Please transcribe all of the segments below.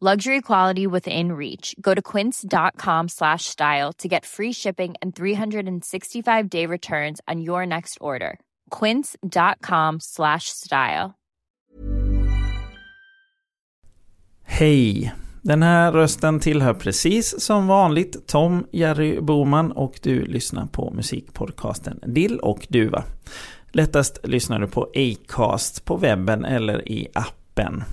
Luxury quality within reach. Go to quince.com slash style to get free shipping and 365 day returns on your next order. Quince.com slash style. Hej! Den här rösten tillhör precis som vanligt Tom Jerry Boman och du lyssnar på musikpodcasten Dill och Duva. Lättast lyssnar du på Acast på webben eller i appen.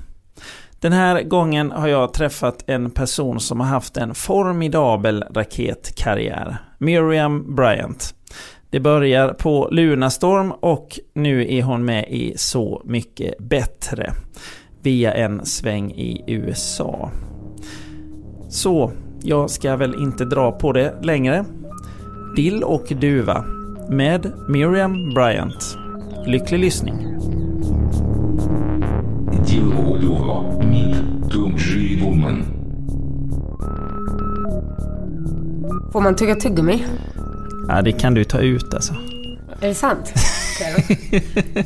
Den här gången har jag träffat en person som har haft en formidabel raketkarriär. Miriam Bryant. Det börjar på Lunarstorm och nu är hon med i Så mycket bättre. Via en sväng i USA. Så, jag ska väl inte dra på det längre. Dill och Duva med Miriam Bryant. Lycklig lyssning. Dilhoduho, Mid, Tungji Woman. Får man tugga tuggummi? Ja, det kan du ta ut alltså. Är det sant?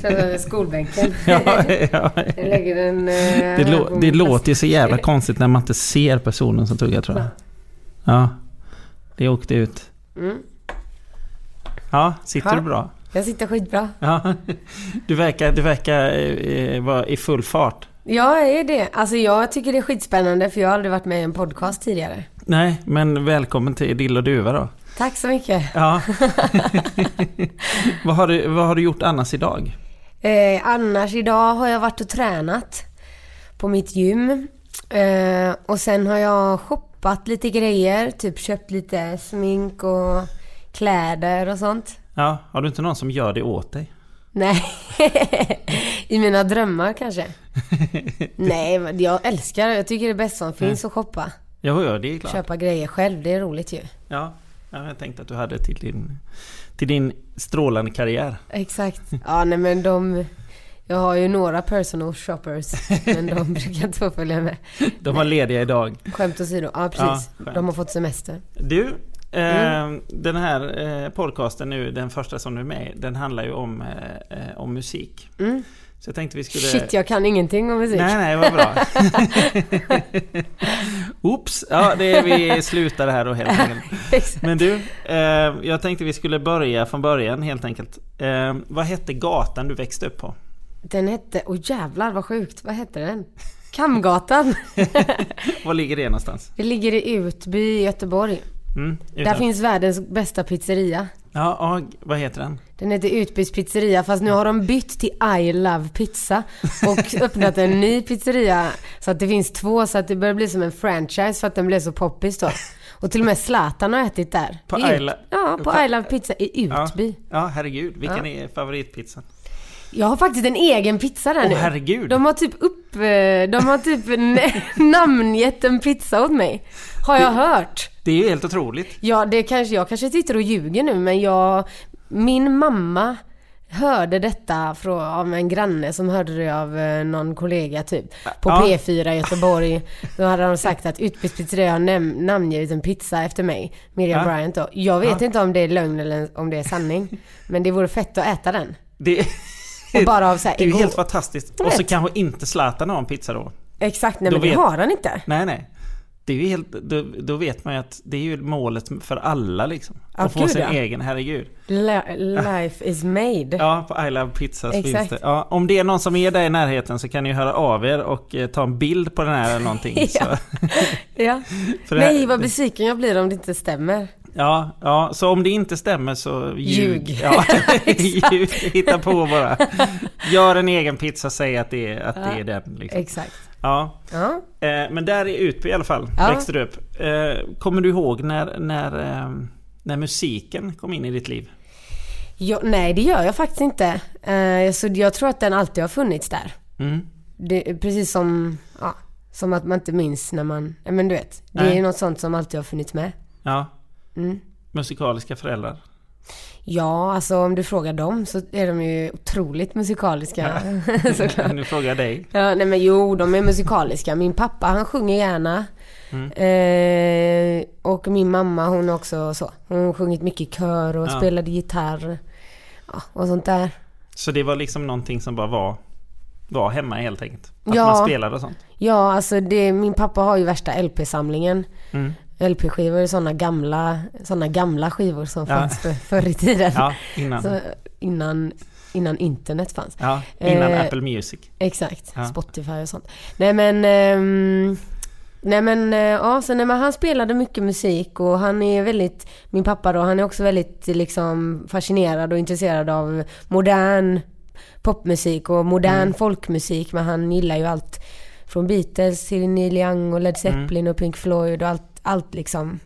Känner skolbänken. Ja, ja, ja. lägger den, eh, det, lå det låter ju så jävla konstigt när man inte ser personen som tuggar tror jag. Ja, det åkte ut. Mm. Ja, sitter ha. du bra? Jag sitter skitbra. Ja, du verkar, du verkar eh, vara i full fart. Jag är det. Alltså jag tycker det är skitspännande för jag har aldrig varit med i en podcast tidigare. Nej, men välkommen till Dill och Duva då. Tack så mycket. Ja. vad, har du, vad har du gjort annars idag? Eh, annars idag har jag varit och tränat på mitt gym. Eh, och sen har jag shoppat lite grejer. Typ köpt lite smink och kläder och sånt. Ja, har du inte någon som gör det åt dig? Nej, i mina drömmar kanske. Nej, jag älskar. Jag tycker det är bäst som finns att shoppa. Jo, ja, det är klart. Köpa grejer själv, det är roligt ju. Ja, ja, jag tänkte att du hade till din, till din strålande karriär. Exakt. Ja, nej men de... Jag har ju några personal shoppers, men de brukar inte få följa med. De var lediga idag. Skämt åsido. Ja, precis. Ja, de har fått semester. Du, eh, den här eh, podcasten nu, den första som du är med den handlar ju om, eh, om musik. Mm. Så jag tänkte vi skulle... Shit, jag kan ingenting om musik. Nej, nej, vad bra. Oops, ja det är vi slutar här då helt enkelt. Men du, jag tänkte vi skulle börja från början helt enkelt. Vad hette gatan du växte upp på? Den hette... Åh jävlar vad sjukt. Vad hette den? Kamgatan. Var ligger det någonstans? Det ligger i Utby i Göteborg. Mm, Där finns världens bästa pizzeria. Ja, ja, vad heter den? Den heter Utbys pizzeria fast nu har de bytt till I Love Pizza och öppnat en ny pizzeria så att det finns två så att det börjar bli som en franchise för att den blev så poppis då. Och till och med Zlatan har ätit där. På I I Lo- Ja, på på- I Love Pizza i Utby. Ja, ja herregud. Vilken är favoritpizzan? Jag har faktiskt en egen pizza där Åh nu. herregud. De har typ upp... eh, De har typ namngett en pizza åt mig. Har jag hört. Det är ju helt otroligt. Ja, det kanske, jag kanske sitter och ljuger nu men jag... Min mamma hörde detta från, av en granne som hörde det av eh, någon kollega typ. På Ja. P4 i Göteborg. Då hade de sagt att Utbys pizzeria har näm- namngivit en pizza efter mig. Miriam Ja. Bryant då. Jag vet Ja. inte om det är lögn eller om det är sanning. Men det vore fett att äta den. Det, Och bara av så här, det är ju helt fantastiskt. Och så kanske inte Zlatan har en pizza då. Exakt, nej Då men det vet- har han inte. Nej, nej. Det är ju helt, då, då vet man ju att det är ju målet för alla liksom. Ja, Att få sin ja. egen, herregud. Li- Life is made. Ja, på I Love Pizza finns det. Ja, om det är någon som är där i närheten så kan ni höra av er och eh, ta en bild på den här eller någonting. Ja. Ja. det Nej, vad besviken jag blir om det inte stämmer. Ja, ja, så om det inte stämmer så ljug. Ljug. Ja, ljug. Hitta på bara. Gör en egen pizza, säg att det är, att det är den. Liksom. Exakt. Ja. Ja. Eh, men där i Utby i alla fall, Ja. växte du upp. Eh, kommer du ihåg när, när, eh, när musiken kom in i ditt liv? Jo, nej, det gör jag faktiskt inte. Så jag tror att den alltid har funnits där. Mm. Det precis som, ja, som att man inte minns när man, ja, men du vet. Det Nej. är något sånt som alltid har funnits med. Ja. Mm. Musikaliska föräldrar. Ja, alltså om du frågar dem så är de ju otroligt musikaliska. såklart. nu frågar jag dig. Ja, nej men jo, de är musikaliska. Min pappa han sjunger gärna. Mm. Eh, och min mamma hon också så. Hon har sjungit mycket i kör och Ja. spelade gitarr. Ja, och sånt där. Så det var liksom någonting som bara var, var hemma helt enkelt? Att Ja. man spelade och sånt? Ja, alltså det, min pappa har ju värsta LP-samlingen. Mm. LP-skivor, sådana gamla, såna gamla skivor som Ja. fanns för, förr i tiden. Ja, innan. Så, innan, innan internet fanns. Ja, innan Eh, Apple Music. Exakt, Ja. Spotify och sånt. Nej men, ehm, nej men, eh, ja, så nej, men han spelade mycket musik och han är väldigt, min pappa då, han är också väldigt liksom fascinerad och intresserad av modern popmusik och modern Mm. folkmusik. Men han gillar ju allt från Beatles till Neil Young och Led Zeppelin Mm. och Pink Floyd och allt, allt liksom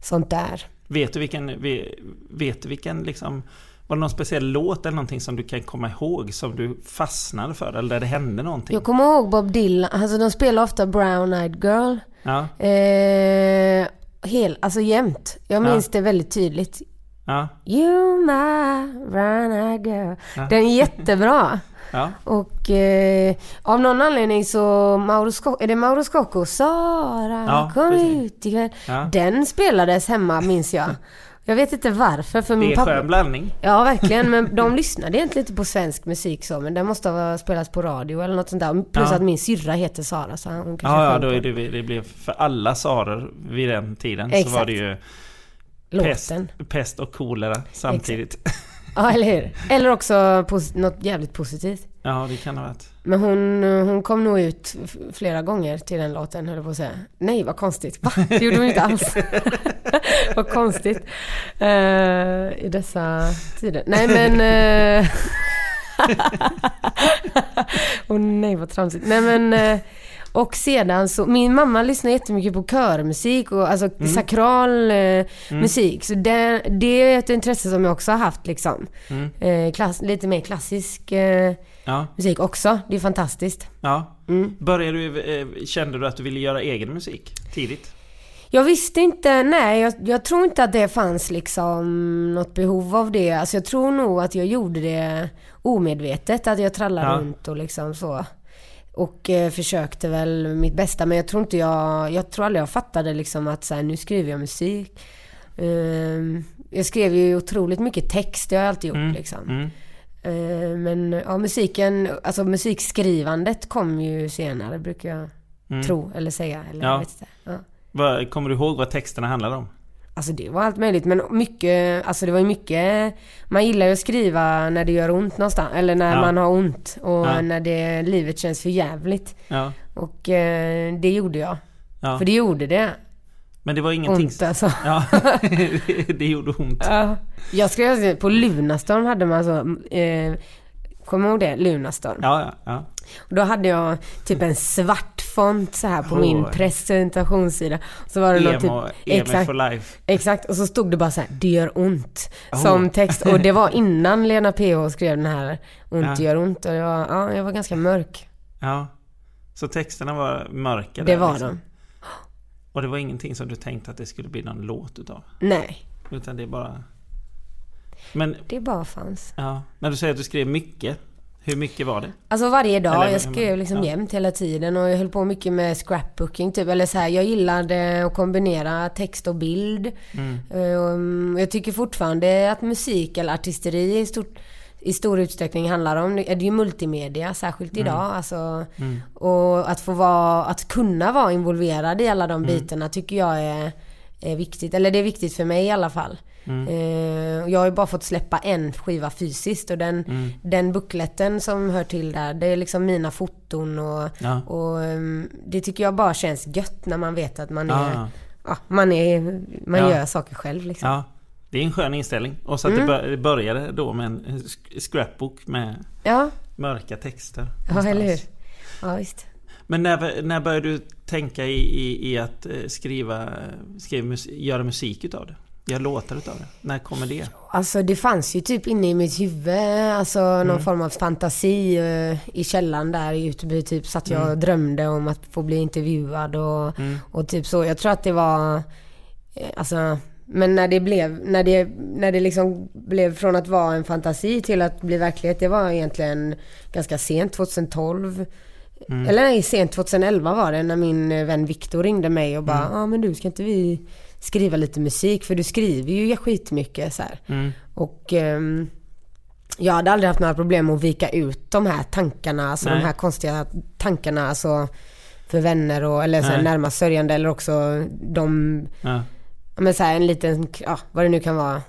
sånt där. Vet du vilken, ve- vet du vilken liksom, var det någon speciell låt eller någonting som du kan komma ihåg som du fastnade för? Eller där det hände någonting? Jag kommer ihåg Bob Dylan, alltså de spelar ofta Brown Eyed Girl. Ja, Eh, hel, alltså jämt. Jag Ja. minns det väldigt tydligt. ja, You my brown eyed girl. Ja. Den är jättebra. ja. Och eh, av någon anledning så, Mauro Scocco, är det Mauro Scocco? Sara, Ja, kom precis. ut ikväll. Ja. Den spelades hemma minns jag. Jag vet inte varför för min Det är pappa... skön blandning. Ja verkligen, men de lyssnade egentligen inte på svensk musik så, men den måste ha spelats på radio eller något sånt där. Plus Ja. att min syrra heter Sara så hon kanske Ja, ja då är det, det blev för alla Saror vid den tiden så Exakt. var det ju pest, pest och kolera samtidigt. Ja, eller hur? Eller också något jävligt positivt. Ja, det kan ha varit. Men hon, hon kom nog ut flera gånger till den låten, höll jag på att säga. Nej, vad konstigt. Va? Det gjorde hon inte alls. vad konstigt. Eh, I dessa tider. Nej, men... Uh... Åh nej, vad tramsigt. Nej, men... eh, och sedan så, min mamma lyssnar jättemycket på körmusik och alltså sakral eh, musik. Så det, det är ett intresse som jag också har haft liksom. Mm. Eh, klass, lite mer klassisk eh, Ja, musik också. Det är fantastiskt. ja. Mm. Började du, eh, kände du att du ville göra egen musik tidigt? Jag visste inte, nej jag, jag tror inte att det fanns liksom något behov av det. Alltså jag tror nog att jag gjorde det omedvetet. Att jag trallade Ja. runt och liksom så. Och eh, försökte väl mitt bästa. Men jag tror inte jag, jag tror aldrig jag fattade liksom att så här, nu skriver jag musik. Ehm, jag skrev ju otroligt mycket text, det har jag alltid gjort Mm, liksom. Mm. Ehm, men ja, musiken, alltså musikskrivandet kom ju senare brukar jag Mm. tro eller säga. Eller Ja. jag vet inte. Ja. Kommer du ihåg vad texterna handlade om? Alltså det var allt möjligt men mycket, alltså det var ju mycket, man gillar ju att skriva när det gör ont någonstans, eller när Ja. man har ont och Ja. när det, livet känns för jävligt. Ja, Och eh, det gjorde jag. ja. För det gjorde det. Men det var ingenting... Ont alltså. Ja, det gjorde ont. Ja. Jag skrev på Lunarstorm hade man så, eh, kommer du ihåg det? Lunarstorm. Ja, ja, ja. Och då hade jag typ en svart font så här på Åh. min presentationssida. Så var det något Emo, typ, emo exakt, for life. exakt. Och så stod det bara så här, det gör ont. Oh. Som text. Och det var innan Lena PH skrev den här, ont Ja. gör ont. Och jag, ja, jag var ganska mörk. Ja. Så texterna var mörka Det där, var liksom. de. Och det var ingenting som du tänkte att det skulle bli någon låt utav? Nej, Utan det bara... Men, det bara fanns. ja. När du säger att du skrev mycket. Hur mycket var det? Alltså varje dag, Eller- jag skrev liksom ja. jämt hela tiden och jag höll på mycket med scrapbooking typ. Eller så här, jag gillade att kombinera text och bild. Mm. Um, jag tycker fortfarande att musik eller artisteri i, stort, i stor utsträckning handlar om, det är ju multimedia, särskilt idag. Alltså, Mm. och att få vara, att kunna vara involverad i alla de Mm. bitarna tycker jag är, är viktigt. Eller det är viktigt för mig i alla fall. Mm. Eh, jag har ju bara fått släppa en skiva fysiskt och den, Mm. den bukletten som hör till där, det är liksom mina foton och, Ja. och ehm, det tycker jag bara känns gött när man vet att man är ja, man, är, man gör saker själv liksom. Det är en skön inställning. Och så att Mm. det bör- det började då med en scrapbook med mörka texter. ja någonstans. eller hur. Ja, visst. Men när, när började du tänka i, i, i att eh, skriva, skriva göra musik utav det? Göra låtar utav det? När kommer det? Alltså det fanns ju typ inne i mitt huvud, alltså någon Mm. form av fantasi eh, i källaren där i Uteby. Typ satt jag Mm. och drömde om att få bli intervjuad och, Mm. och typ så. Jag tror att det var, eh, alltså, men när det blev, när det, när det liksom blev från att vara en fantasi till att bli verklighet, det var egentligen ganska sent, 2012. Mm. Eller nej, sent 2011 var det när min vän Viktor ringde mig och bara, ja Mm. ah, men du ska inte vi skriva lite musik? För du skriver ju skitmycket så. Mm. Och ehm, jag hade aldrig haft några problem att vika ut de här tankarna, alltså Nej. de här konstiga tankarna alltså för vänner och, eller så här, närmast sörjande eller också de, Ja. men så här, en liten, ja vad det nu kan vara,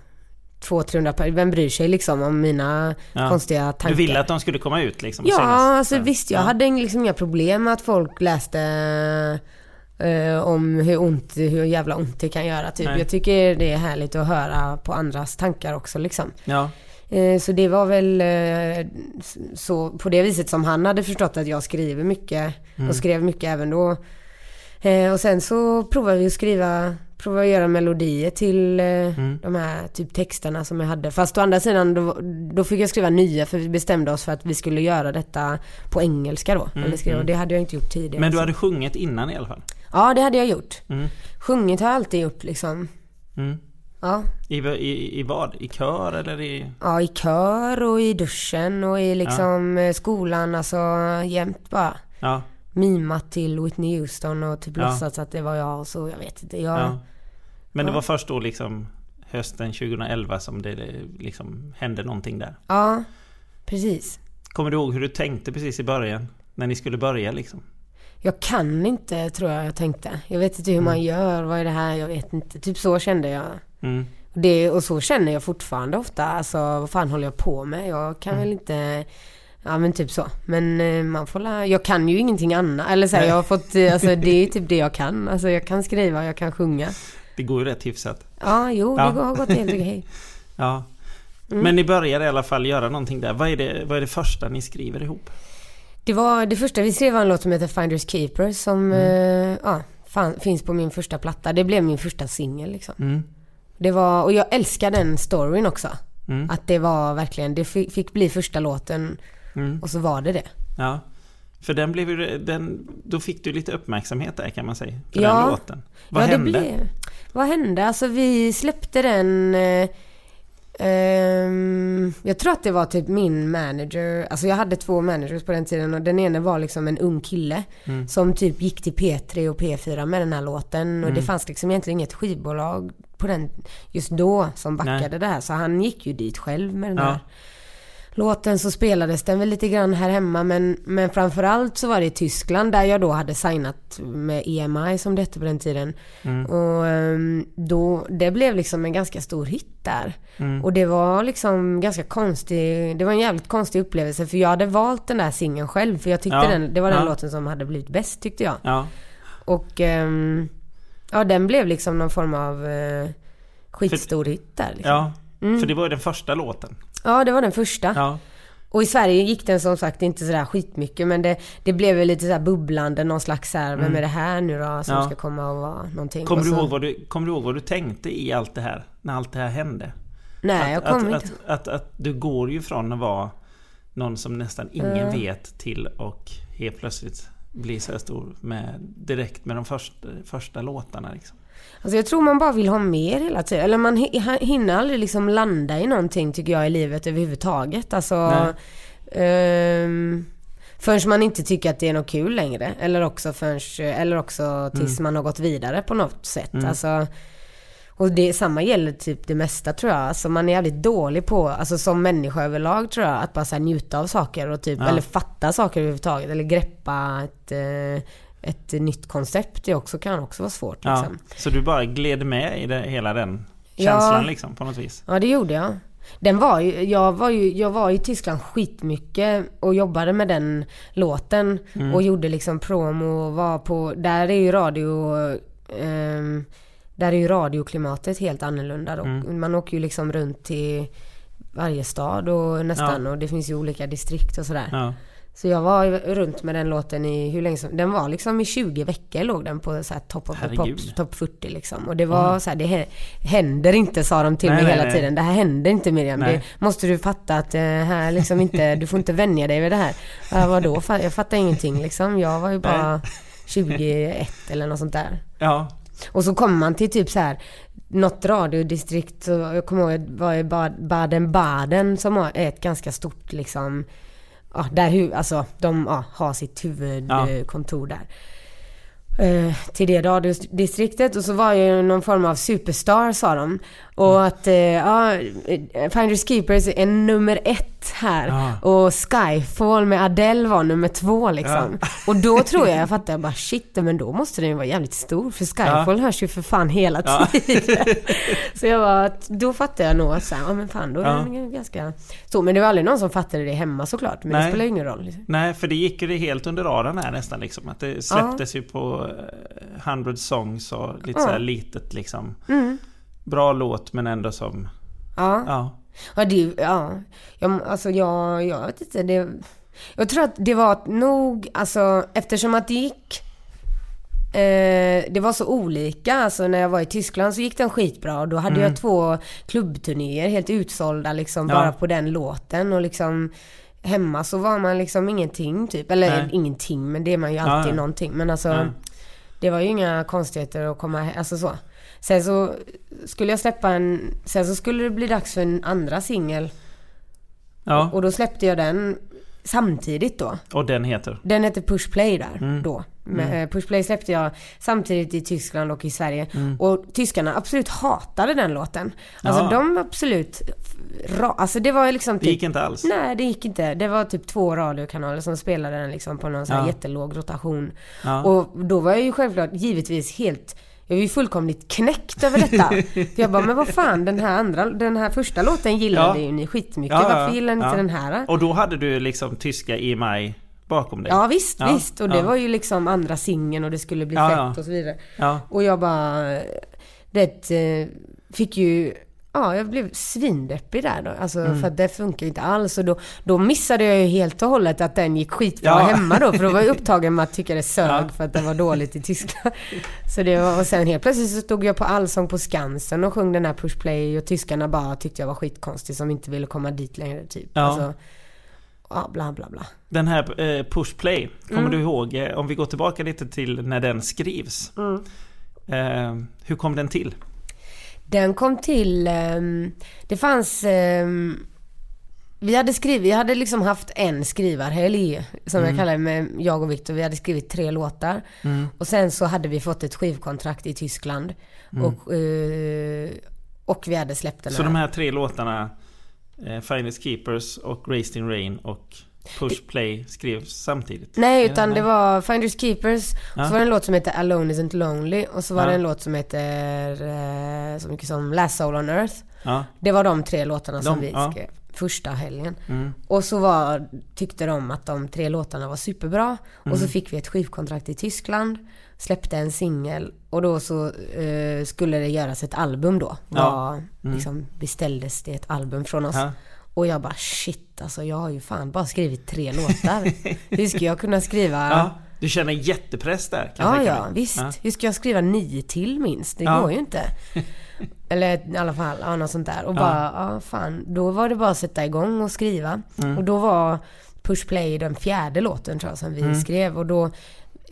200-300 per, vem bryr sig liksom om mina Ja. konstiga tankar? Du ville att de skulle komma ut liksom? Ja, synas? alltså Så. visst jag Ja. hade liksom inga problem med att folk läste eh, om hur ont, hur jävla ont det kan göra typ. Nej. Jag tycker det är härligt att höra på andras tankar också liksom. Ja. Eh, Så det var väl eh, så på det viset som han hade förstått att jag skriver mycket Mm. och skrev mycket även då. Eh, Och sen så provade vi att skriva, provade att göra melodier till eh, Mm. de här typ texterna som jag hade. Fast å andra sidan då, då fick jag skriva nya för vi bestämde oss för att vi skulle göra detta på engelska då. Mm, Eller skriva, mm. och det hade jag inte gjort tidigare. Men du så- hade sjungit innan i alla fall? Ja det hade jag gjort. Mm. Sjungit har jag alltid gjort liksom. Mm. Ja. I, i, I vad? I kör eller i... Ja, i kör och i duschen och i liksom eh, skolan, alltså jämt bara. Ja. Mimat till Whitney Houston och typ Ja. låtsats att det var jag så, jag vet inte. Jag, ja. Men det Ja. var först då liksom hösten 2011 som det liksom hände någonting där? ja, precis. Kommer du ihåg hur du tänkte precis i början? När ni skulle börja liksom? Jag kan inte, tror jag jag tänkte. Jag vet inte hur man gör, vad är det här, jag vet inte. Typ så kände jag. Mm. Det, och så känner jag fortfarande ofta. Alltså, vad fan håller jag på med? Jag kan väl inte... Ja men typ så. Men eh, man får la, Jag kan ju ingenting annat. Eller så här, jag har fått... eh, Alltså det är typ det jag kan. Alltså jag kan skriva, jag kan sjunga. Det går ju rätt hyfsat. Ja, jo, Ja. det har gått helt okej. Ja. Mm. Men ni började i alla fall göra någonting där. Vad är det, vad är det första ni skriver ihop? Det var det första vi skrev var en låt som heter Finders Keeper som Mm. eh, ja, fan, finns på min första platta. Det blev min första singel liksom. Mm. Det var, och jag älskar den storyn också. Mm. Att det var verkligen, det fick, bli första låten Mm. och så var det det. Ja. För den blev ju, den, då fick du lite uppmärksamhet där kan man säga. För Ja. den låten. Vad ja, hände? Det blev, vad hände? Alltså vi släppte den eh, ehm, jag tror att det var typ min manager, alltså jag hade två managers på den tiden och den ene var liksom en ung kille Mm. som typ gick till P3 och P4 med den här låten och Mm. det fanns liksom egentligen inget skivbolag på den just då som backade Nej. det här så han gick ju dit själv med den Ja. här låten så spelades den väl lite grann här hemma men, men framförallt så var det i Tyskland där jag då hade signat med EMI som det hette på den tiden. Mm. Och ehm, då, det blev liksom en ganska stor hit där. Mm. Och det var liksom ganska konstig, det var en jävligt konstig upplevelse för jag hade valt den där singeln själv för jag tyckte Ja, den, det var den ja. låten som hade blivit bäst tyckte jag. Ja. Och ehm, ja den blev liksom någon form av eh, skitstor hit där liksom. ja. Mm. För det var ju den första låten. Ja det var den första. Ja. Och i Sverige gick den som sagt inte sådär skitmycket men det, det blev väl lite sådär bubblande, någon slags såhär, vem är det här nu då som Mm. Ja. ska komma och vara någonting. Kommer, du ihåg vad du, kommer du ihåg vad du tänkte i allt det här? När allt det här hände? Nej jag att, kommer att, inte. att, att, att du går ju från att vara någon som nästan ingen Mm. vet till och helt plötsligt bli så stor med, direkt med de första, första låtarna liksom. Alltså jag tror man bara vill ha mer hela tiden. Eller man hi- hinner aldrig liksom landa i någonting tycker jag i livet överhuvudtaget. Alltså... Um, förrän man inte tycker att det är något kul längre. Eller också, förrän, eller också tills man har gått vidare på något sätt. Mm. Alltså, och det samma gäller typ det mesta tror jag. Alltså man är jävligt dålig på, alltså som människa överlag tror jag, att bara så njuta av saker och typ, Ja. eller fatta saker överhuvudtaget. Eller greppa ett, eh, ett nytt koncept. Det också kan också vara svårt Ja, liksom. så du bara gled med i det, hela den Ja. känslan liksom på något vis? Ja det gjorde jag. Den var ju, jag var ju, jag var i Tyskland skitmycket och jobbade med den låten och gjorde liksom promo och var på, där är ju radio, ehm, där är ju radioklimatet helt annorlunda. Och Mm. Man åker ju liksom runt till varje stad och nästan och det finns ju olika distrikt och sådär. Ja. Så jag var ju runt med den låten i hur länge som, den var liksom i 20 veckor låg den på så här top of the pops, top 40 liksom. Och det var så här, det hä- händer inte sa de till Nej, mig nej, hela nej. tiden. Det här händer inte Miriam. Det måste du fatta att det här liksom inte, du får inte vänja dig vid det här. Ja, vadå? Jag fattar ingenting liksom. Jag var ju bara 21 eller något sånt där. ja. Och så kommer man till typ så här något radiodistrikt, så jag kommer ihåg det var Bad- Baden-Baden som är ett ganska stort liksom, ja, där hu, alltså de ja, har sitt huvudkontor där. Eh, till det radiodistriktet och så var ju någon form av superstar sa de. Och att, eh, ja, eh, Finders Keepers är nummer ett här. Ja. Och Skyfall med Adele var nummer två liksom. Och då tror jag, jag fattade jag bara shit, men då måste den ju vara jävligt stor. För Skyfall hörs ju för fan hela Ja. tiden. så jag var, då fattade jag nog att ja men fan då är Ja. den ganska... Så, men det var aldrig någon som fattade det hemma såklart. Men Nej. det spelar ju ingen roll. Liksom. Nej, för det gick ju helt under radarn här nästan liksom. Att det släpptes ju på eh, 100 songs och lite Ja. så litet liksom. Mm. Bra låt men ändå som... Ja. Ja. Det, ja. Jag, alltså jag, jag vet inte. Det, jag tror att det var nog, alltså eftersom att det gick Eh, det var så olika, alltså när jag var i Tyskland så gick den skitbra då hade jag två klubbturnéer helt utsålda liksom Ja. bara på den låten och liksom Hemma så var man liksom ingenting typ, eller Nej. ingenting men det är man ju alltid Ja, någonting men alltså Ja. Det var ju inga konstigheter att komma alltså så Sen så skulle jag släppa en, sen så skulle det bli dags för en andra singel ja. och då släppte jag den samtidigt då. Och den heter? Den hette Push Play där Mm. då. Men, eh, Push Play släppte jag samtidigt i Tyskland och i Sverige. Mm. Och tyskarna absolut hatade den låten. Alltså Ja. de absolut... Ra, alltså det var liksom Det typ... gick inte alls? Nej, det gick inte. Det var typ två radiokanaler som spelade den liksom på någon sån här Ja. jättelåg rotation. Ja. Och då var jag ju självklart givetvis helt... Jag var ju fullkomligt knäckt över detta. Jag bara, men vad fan, den här andra, den här första låten gillade Ja. ju ni skitmycket. Ja, ja, Varför gillar ni inte den här? Och då hade du liksom tyska i maj bakom dig? Ja visst, visst. Och det var ju liksom andra singeln och det skulle bli fett och så vidare. Och jag bara, det eh, fick ju, ja jag blev svindeppig där då. Alltså Mm. för att det funkar inte alls. Och då, då missade jag ju helt och hållet att den gick skitbra Ja. hemma då. För då var jag upptagen med att tycka det sög Ja. för att det var dåligt i Tyskland. Så det var, och sen helt plötsligt så stod jag på Allsång på Skansen och sjöng den här Push Play och tyskarna bara tyckte jag var skitkonstig som inte ville komma dit längre typ. Ja. Alltså, ja bla bla bla. Den här eh, Push Play, kommer Mm. du ihåg? eh, Om vi går tillbaka lite till när den skrivs. Mm. Eh, hur kom den till? Den kom till, ehm, det fanns, ehm, vi hade skrivit, vi hade liksom haft en skrivarhelg som jag kallar det med jag och Viktor. Vi hade skrivit tre låtar. Och sen så hade vi fått ett skivkontrakt i Tyskland. Och, eh, och vi hade släppt den Så här. de här tre låtarna, eh, Finest Keepers och Raised in Rain och Push Play skrevs samtidigt? Nej, utan det var Finders Keepers. Ja. Så var det en låt som heter Alone Isn't Lonely. Och så var Ja. det en låt som heter eh, så mycket som Last Soul on Earth. Ja. Det var de tre låtarna som De, vi ja. skrev första helgen. Mm. Och så var, tyckte de att de tre låtarna var superbra. Och Mm. så fick vi ett skivkontrakt i Tyskland. Släppte en singel. Och då så eh, skulle det göras ett album då. Ja. Var, liksom, beställdes det ett album från oss. Och jag bara shit alltså jag har ju fan bara skrivit tre låtar. Hur ska jag kunna skriva... ja. Du känner jättepress där? Kan Ja, ja, visst. Ja. Hur ska jag skriva nio till minst? Det Ja. går ju inte. Eller i alla fall, ja, något sånt där. Och bara, ja fan. Då var det bara att sätta igång och skriva. Mm. Och då var Push Play den fjärde låten tror jag som vi Mm. skrev. Och då,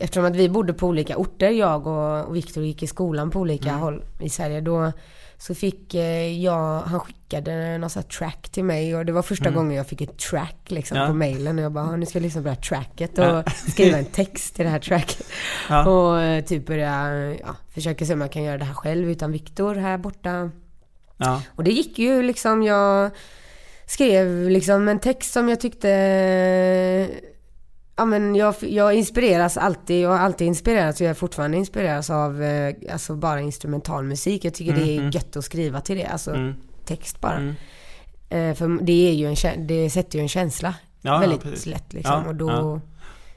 eftersom att vi bodde på olika orter, jag och, och Viktor gick i skolan på olika Mm. håll i Sverige. Då så fick eh, jag, han skickade någon sån här track till mig och det var första gången jag fick ett track liksom Mm. Ja. på mailen och jag bara, "Ja, nu ska jag lyssna på det här tracket Ja. och skriva en text till det här tracket. Ja. Och eh, typ börja, ja, försöka se om jag kan göra det här själv utan Viktor här borta. Ja. Och det gick ju liksom, jag skrev liksom en text som jag tyckte Ja men jag, jag inspireras alltid, jag har alltid inspirerats och jag är fortfarande inspirerad av eh, alltså bara instrumental musik. Jag tycker det är gött att skriva till det, alltså Mm. text bara. Mm. Eh, för det är ju en, det sätter ju en känsla Ja, ja, väldigt precis. lätt liksom. Ja, och då ja.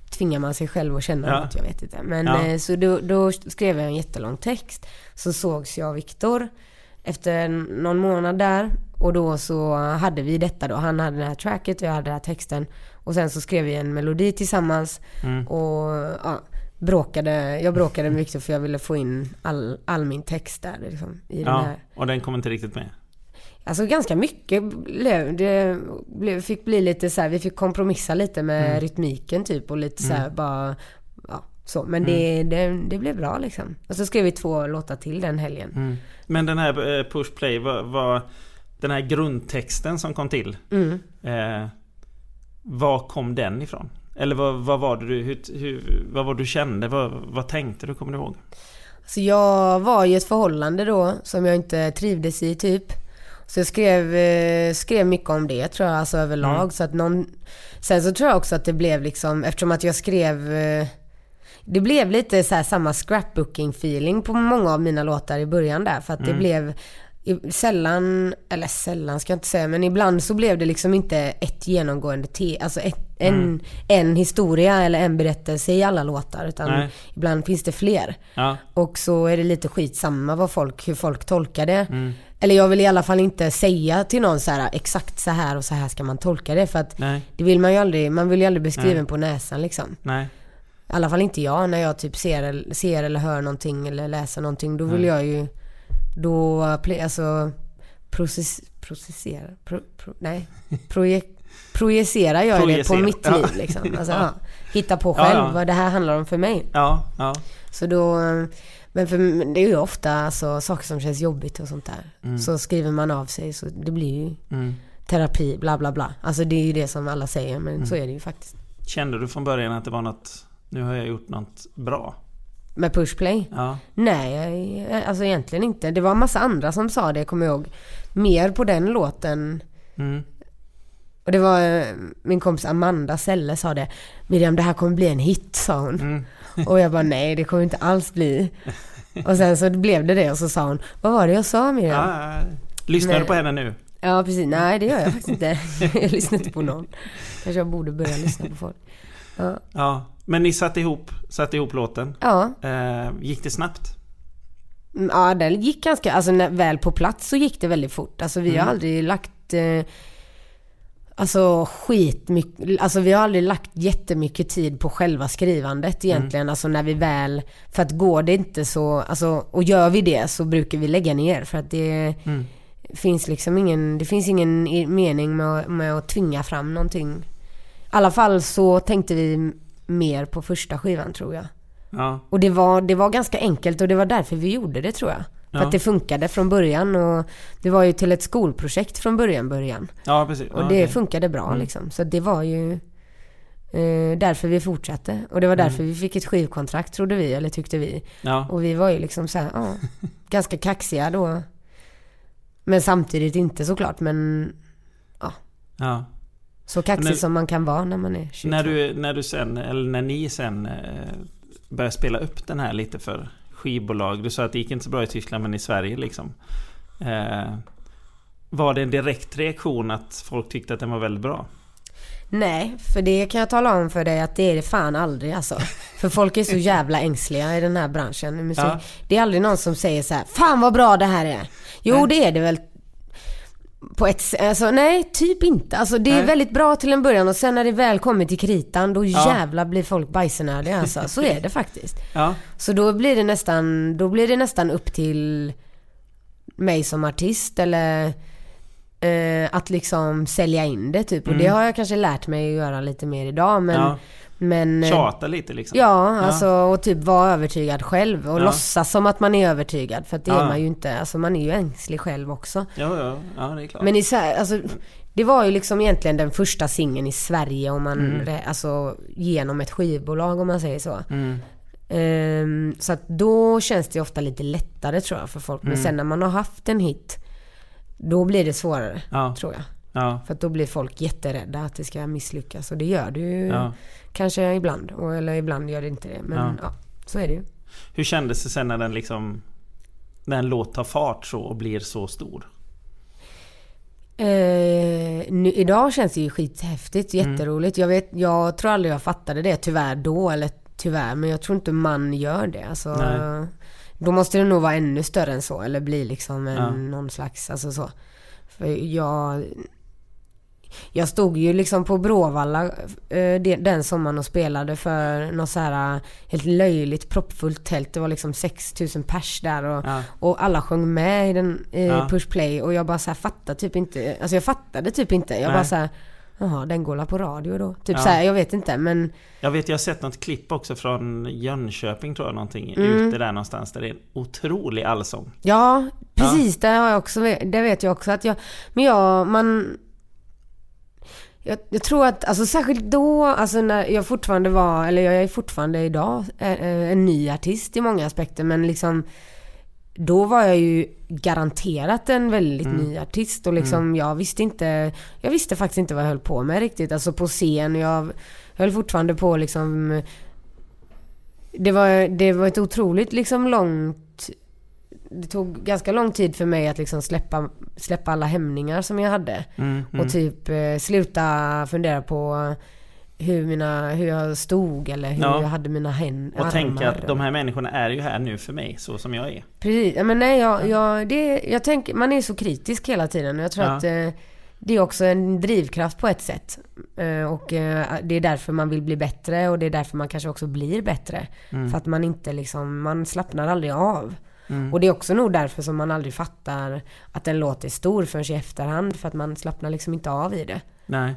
tvingar man sig själv att känna Ja. något, jag vet inte. Men Ja. eh, så då, då skrev jag en jättelång text. Så sågs jag och Viktor efter någon månad där. Och då så hade vi detta då. Han hade det här tracket och jag hade den här texten. Och sen så skrev vi en melodi tillsammans. Mm. Och ja, bråkade, jag bråkade med Viktor för jag ville få in all, all min text där liksom, i den Ja, här. och den kom inte riktigt med. Alltså ganska mycket blev, det blev, fick bli lite så här, vi fick kompromissa lite med Mm. rytmiken typ och lite så här bara, ja så. Men det, Mm. det, det blev bra liksom. Och så skrev vi två låtar till den helgen. Mm. Men den här eh, push play var, var den här grundtexten som kom till. Mm. Eh, var kom den ifrån? Eller vad, vad var det du, hur, hur, vad var du kände? Vad, vad tänkte du? Kommer du ihåg? Så jag var i ett förhållande då som jag inte trivdes i typ. Så jag skrev, eh, skrev mycket om det tror jag, alltså överlag. Mm. Så att någon, sen så tror jag också att det blev liksom, eftersom att jag skrev eh, det blev lite så här samma scrapbooking feeling på många av mina låtar i början där. För att det Mm. blev i- sällan, eller sällan ska jag inte säga, men ibland så blev det liksom inte ett genomgående te, alltså ett, en, Mm. en historia eller en berättelse i alla låtar. Utan Nej. ibland finns det fler. Ja. Och så är det lite skitsamma vad folk, hur folk tolkar det. Mm. Eller jag vill i alla fall inte säga till någon så här exakt så här och så här ska man tolka det. För att Nej. det vill man ju aldrig, man vill ju aldrig bli skriven på näsan liksom. Nej. I alla fall inte jag när jag typ ser, ser eller hör någonting eller läser någonting. Då vill jag ju, då, alltså process, processera, pro, pro, nej, projek, projicerar jag det på mitt ja. liv liksom. Alltså, Ja. ja. Hitta på själv vad det här handlar om för mig. Så då, men för det är ju ofta alltså, saker som känns jobbigt och sånt där. Så skriver man av sig så det blir ju Mm. terapi, bla bla bla. Alltså det är ju det som alla säger men så är det ju faktiskt. Kände du från början att det var något... Nu har jag gjort något bra? Med pushplay? Ja. Nej, alltså egentligen inte. Det var en massa andra som sa det, kommer jag ihåg. Mer på den låten. Mm. Och det var eh, min kompis Amanda Selle sa det. Miriam det här kommer bli en hit sa hon. Mm. Och jag bara nej det kommer inte alls bli. Och sen så blev det det och så sa hon Vad var det jag sa Miriam? Ja. Lyssnar du på henne nu? Ja precis, nej det gör jag faktiskt inte. jag lyssnar inte på någon. Kanske jag borde börja lyssna på folk. Ja, Ja. Men ni satte ihop, satte ihop låten. ja. Eh, gick det snabbt? Mm, ja den gick ganska, alltså när väl på plats så gick det väldigt fort. Alltså vi har Mm. aldrig lagt eh, Alltså skitmycket, alltså vi har aldrig lagt jättemycket tid på själva skrivandet egentligen. Mm. Alltså när vi väl, för att går det inte så, alltså och gör vi det så brukar vi lägga ner för att det Mm. finns liksom ingen, det finns ingen mening med, med att tvinga fram någonting. I alla fall så tänkte vi mer på första skivan tror jag. Ja. Och det var, det var ganska enkelt och det var därför vi gjorde det tror jag. För Ja. att det funkade från början och det var ju till ett skolprojekt från början början. Ja, precis. Och ja, det okej. funkade bra Mm. liksom. Så det var ju eh, därför vi fortsatte. Och det var därför Mm. vi fick ett skivkontrakt trodde vi, eller tyckte vi. Ja. Och vi var ju liksom så här, ja, ganska kaxiga då. Men samtidigt inte såklart, men ja. Så kaxig Men- som man kan vara när man är 22. När du, när du sen, eller när ni sen eh, började spela upp den här lite för skivbolag. Du sa att det gick inte så bra i Tyskland men i Sverige liksom. Eh, var det en direkt reaktion att folk tyckte att den var väldigt bra? Nej, för det kan jag tala om för dig att det är det fan aldrig alltså. För folk är så jävla ängsliga i den här branschen i musik. Ja. Det är aldrig någon som säger så här: Fan vad bra det här är. Jo Nej. det är det väl på ett alltså nej typ inte. Alltså det är Nej. väldigt bra till en början och sen när det väl kommer till kritan då Ja. jävlar blir folk bajsnödiga alltså. Så är det faktiskt. Ja. Så då blir det nästan, då blir det nästan upp till mig som artist eller eh, att liksom sälja in det typ. Och det Mm. har jag kanske lärt mig att göra lite mer idag men... ja. men eh, Tjata lite liksom. Ja, alltså och typ vara övertygad själv och Ja. låtsas som att man är övertygad. För att det Ja. är man ju inte. Alltså man är ju ängslig själv också. Ja, ja, ja det är klart. Men i alltså det var ju liksom egentligen den första singeln i Sverige om man, Mm. alltså genom ett skivbolag om man säger så. Mm. Ehm, så att då känns det ofta lite lättare tror jag för folk. Men Mm. sen när man har haft en hit, då blir det svårare Ja, tror jag. ja, För då blir folk jätterädda att det ska misslyckas. Och det gör det ju ja. kanske ibland. Och, eller ibland gör det inte det. Men Ja. så är det ju. Hur kändes det sen när den liksom... När en låt tar fart så och blir så stor? Eh, nu, idag känns det ju skithäftigt, jätteroligt. Jag, vet, jag tror aldrig jag fattade det tyvärr då, eller tyvärr, men jag tror inte man gör det. Alltså, Nej. Då måste det nog vara ännu större än så, eller bli liksom en, Ja. någon slags, alltså så. För jag... Jag stod ju liksom på Bråvalla eh, den sommaren och spelade för något så här eh, helt löjligt proppfullt tält. Det var liksom 6000 pers där och, Ja. och alla sjöng med i den i Ja. Push Play och jag bara så här fattade typ inte, alltså jag fattade typ inte. Jag Nej. bara så här, jaha den går på radio då? Typ Ja. så här, jag vet inte men Jag vet, jag har sett något klipp också från Jönköping tror jag någonting. Mm. Ute där någonstans. Där det är en otrolig allsång. Ja, precis. Det har jag också, det vet jag också att jag, men jag, man jag, jag tror att, alltså särskilt då, alltså när jag fortfarande var, eller jag är fortfarande idag eh, eh, en ny artist i många aspekter men liksom då var jag ju garanterat en väldigt ny artist och liksom jag visste inte, jag visste faktiskt inte vad jag höll på med riktigt. Alltså på scen, jag höll fortfarande på liksom det var, det var ett otroligt liksom långt det tog ganska lång tid för mig att liksom släppa, släppa alla hämningar som jag hade. Mm, mm. Och typ eh, sluta fundera på hur, mina, hur jag stod eller hur Ja. jag hade mina händer. Och tänka att de här människorna är ju här nu för mig, så som jag är. Precis, men nej jag, jag, det, jag tänker, man är så kritisk hela tiden och jag tror Ja. att eh, det är också en drivkraft på ett sätt. Eh, och eh, det är därför man vill bli bättre och det är därför man kanske också blir bättre. Mm. För att man inte liksom, man slappnar aldrig av. Och det är också nog därför som man aldrig fattar att en låt är stor förrän i efterhand. För att man slappnar liksom inte av i det. Nej.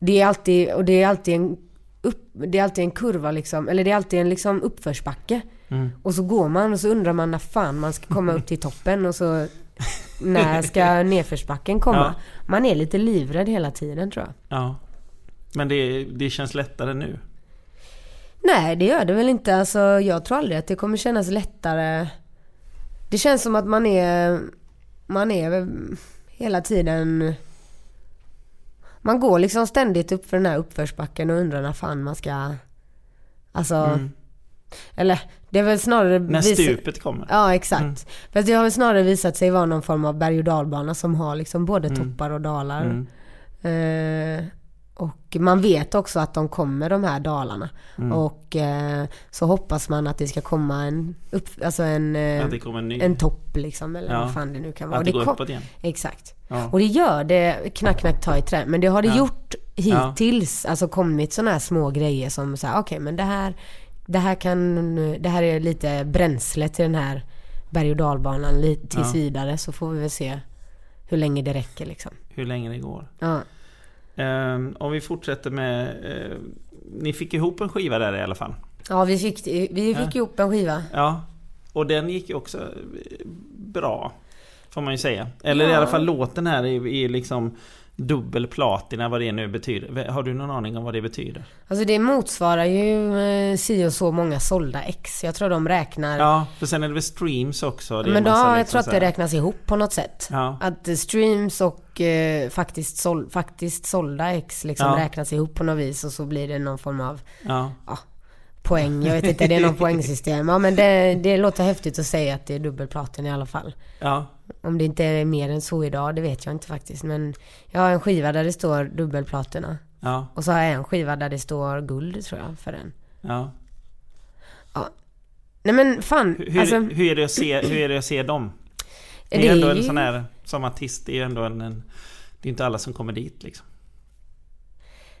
Det är alltid, och det är alltid en upp, det är alltid en kurva liksom, eller det är alltid en liksom uppförsbacke. Mm. Och så går man och så undrar man när fan man ska komma upp till toppen och så när ska nedförsbacken komma? Ja. Man är lite livrädd hela tiden tror jag. Ja. Men det, det känns lättare nu. Nej, det gör det väl inte. Alltså, jag tror aldrig att det kommer kännas lättare. Det känns som att man är, man är hela tiden... Man går liksom ständigt upp för den här uppförsbacken och undrar när fan man ska... Alltså... Mm. Eller, det är väl snarare... När stupet kommer. Ja, exakt. Mm. Fast det har väl snarare visat sig vara någon form av berg och dalbana som har liksom både Mm. toppar och dalar. Mm. Eh, och man vet också att de kommer de här dalarna. Mm. Och eh, så hoppas man att det ska komma en, upp, alltså en, eh, det en en topp liksom. Eller Ja. vad fan det nu kan vara. att det Och går kom- uppåt igen. Exakt. Ja. Och det gör det, knack knack ta i trä. Men det har det Ja. gjort hittills. Alltså kommit sådana här små grejer som så här, okej men det här, det här kan, det här är lite bränsle till den här berg och dalbanan tills vidare. Så får vi väl se hur länge det räcker liksom. Hur länge det går. Ja. Ehm, om vi fortsätter med... eh, ni fick ihop en skiva där i alla fall. Ja, vi fick, vi fick ihop en skiva. Ja. Och den gick ju också eh, bra. Får man ju säga. Eller i Ja. alla fall låten här är, är liksom dubbel platina vad det nu betyder. Har du någon aning om vad det betyder? Alltså det motsvarar ju eh, si och så många sålda ex. Jag tror de räknar. Ja, för sen är det väl streams också. Men då, jag liksom tror att så det räknas ihop på något sätt. Ja. Att streams och eh, faktiskt, sål, faktiskt sålda ex liksom Ja. räknas ihop på något vis och så blir det någon form av Ja. Poäng. Jag vet inte, det är någon poängsystem. Ja men det, det låter häftigt att säga att det är dubbelplatin i alla fall. Ja. Om det inte är mer än så idag, det vet jag inte faktiskt. Men jag har en skiva där det står dubbelplatina. Ja. Och så har jag en skiva där det står guld tror jag för den. Ja. Nej men fan, Hur, alltså. hur, är det att se, hur är det att se dem? Det är det ändå är en ju- sån här, som artist, det är ju ändå en, en Det är inte alla som kommer dit liksom.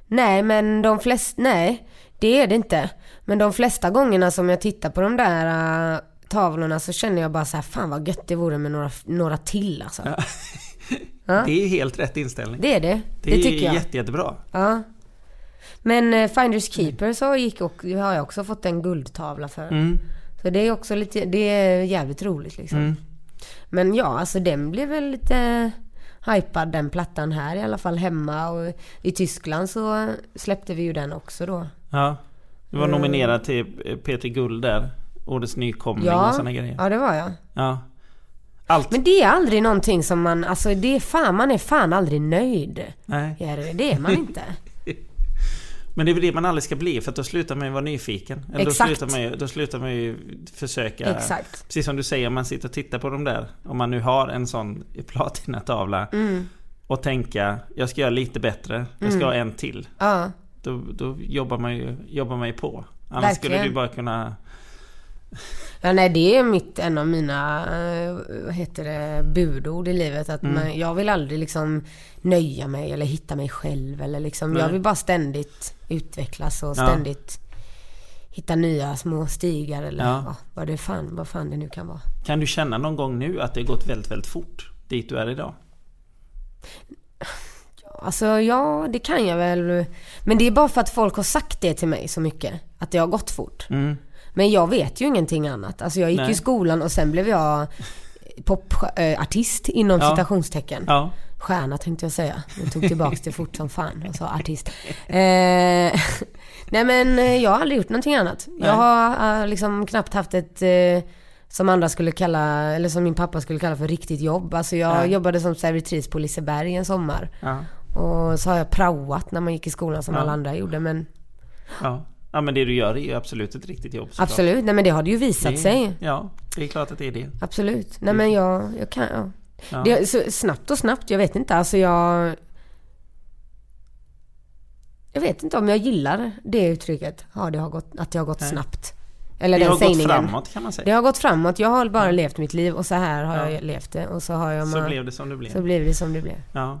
Nej men de flesta, nej det är det inte. Men de flesta gångerna som jag tittar på de där uh, tavlorna så känner jag bara så här, fan vad gött det vore med några, några till alltså. Ja. Det är ju helt rätt inställning. Det är det, det, Det är tycker jag. jätte, jättebra. Ja. Men uh, Finders Keeper så gick och, har jag också fått en guldtavla för. Mm. Så det är också lite, det är jävligt roligt liksom. Mm. Men ja, alltså den blev väl lite hypad den plattan här i alla fall hemma och i Tyskland så släppte vi ju den också då. Ja. Du var nominerad till eh, P3 Guld där. Årets nykomling och Ja, såna grejer. ja det var jag. Ja. Allt. Men det är aldrig någonting som man, alltså det är fan, man är fan aldrig nöjd. Nej. Ja, det- är man inte. Men det är väl det man aldrig ska bli för att då slutar man ju vara nyfiken. Eller då Exakt. slutar, man ju, då slutar man ju försöka... Exakt. Precis som du säger, om man sitter och tittar på dem där. Om man nu har en sån platinatavla. Mm. och tänka jag ska göra lite bättre, jag ska ha en till. Ja. Då, då jobbar, man ju, jobbar man ju på. Annars skulle Verkligen. du bara kunna... Ja, nej, det är mitt, en av mina, eh, vad heter det, budord i livet. Att Mm. man, jag vill aldrig liksom nöja mig eller hitta mig själv. Eller liksom, jag vill bara ständigt utvecklas och Ja. ständigt hitta nya små stigar eller Ja. ja, vad, det fan, vad fan det nu kan vara. Kan du känna någon gång nu att det gått väldigt, väldigt fort dit du är idag? Alltså ja, det kan jag väl. Men det är bara för att folk har sagt det till mig så mycket. Att det har gått fort. Mm. Men jag vet ju ingenting annat. Alltså jag gick Nej. i skolan och sen blev jag popartist inom Ja. citationstecken. Ja. Stjärna tänkte jag säga. Jag tog tillbaks det fort som fan och sa artist. Eh, nej men eh, jag har aldrig gjort någonting annat. Nej. Jag har eh, liksom knappt haft ett eh, som andra skulle kalla, eller som min pappa skulle kalla för riktigt jobb. Alltså jag Nej. jobbade som servitris på Liseberg en sommar. Ja. Och så har jag praoat när man gick i skolan som Ja. alla andra gjorde. Men Ja. ja, men det du gör är ju absolut ett riktigt jobb. såklart. absolut, nej men det har det ju visat Det- sig. Ja, det är klart att det är det. Absolut. Nej men jag, jag kan, ja. Ja. Det, så snabbt och snabbt, jag vet inte. Alltså jag... Jag vet inte om jag gillar det uttrycket. Ja, det har gått, att det har gått Nej. snabbt. Eller det den har sägningen. gått framåt kan man säga. Det har gått framåt. Jag har bara levt mitt liv och så här har Ja. jag levt det. Och så har jag... Så ma- blev det som det blev. så blev det som det blev. Ja.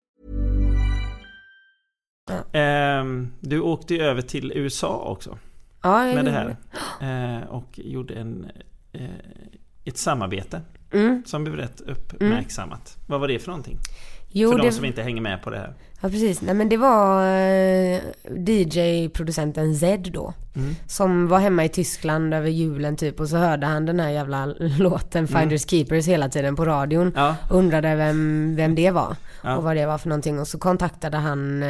Ehm, du åkte ju över till USA också Ja, jag med det här. Eh, och gjorde en, eh, ett samarbete Mm. som blev rätt uppmärksammat. Vad var det för någonting? Jo, för de det, som inte hänger med på det här. ja precis. Nej men det var eh, DJ-producenten Zed då. Mm. Som var hemma i Tyskland över julen typ och så hörde han den här jävla låten Mm. Finders Keepers hela tiden på radion. Ja, Undrade vem, vem det var Ja. och vad det var för någonting. Och så kontaktade han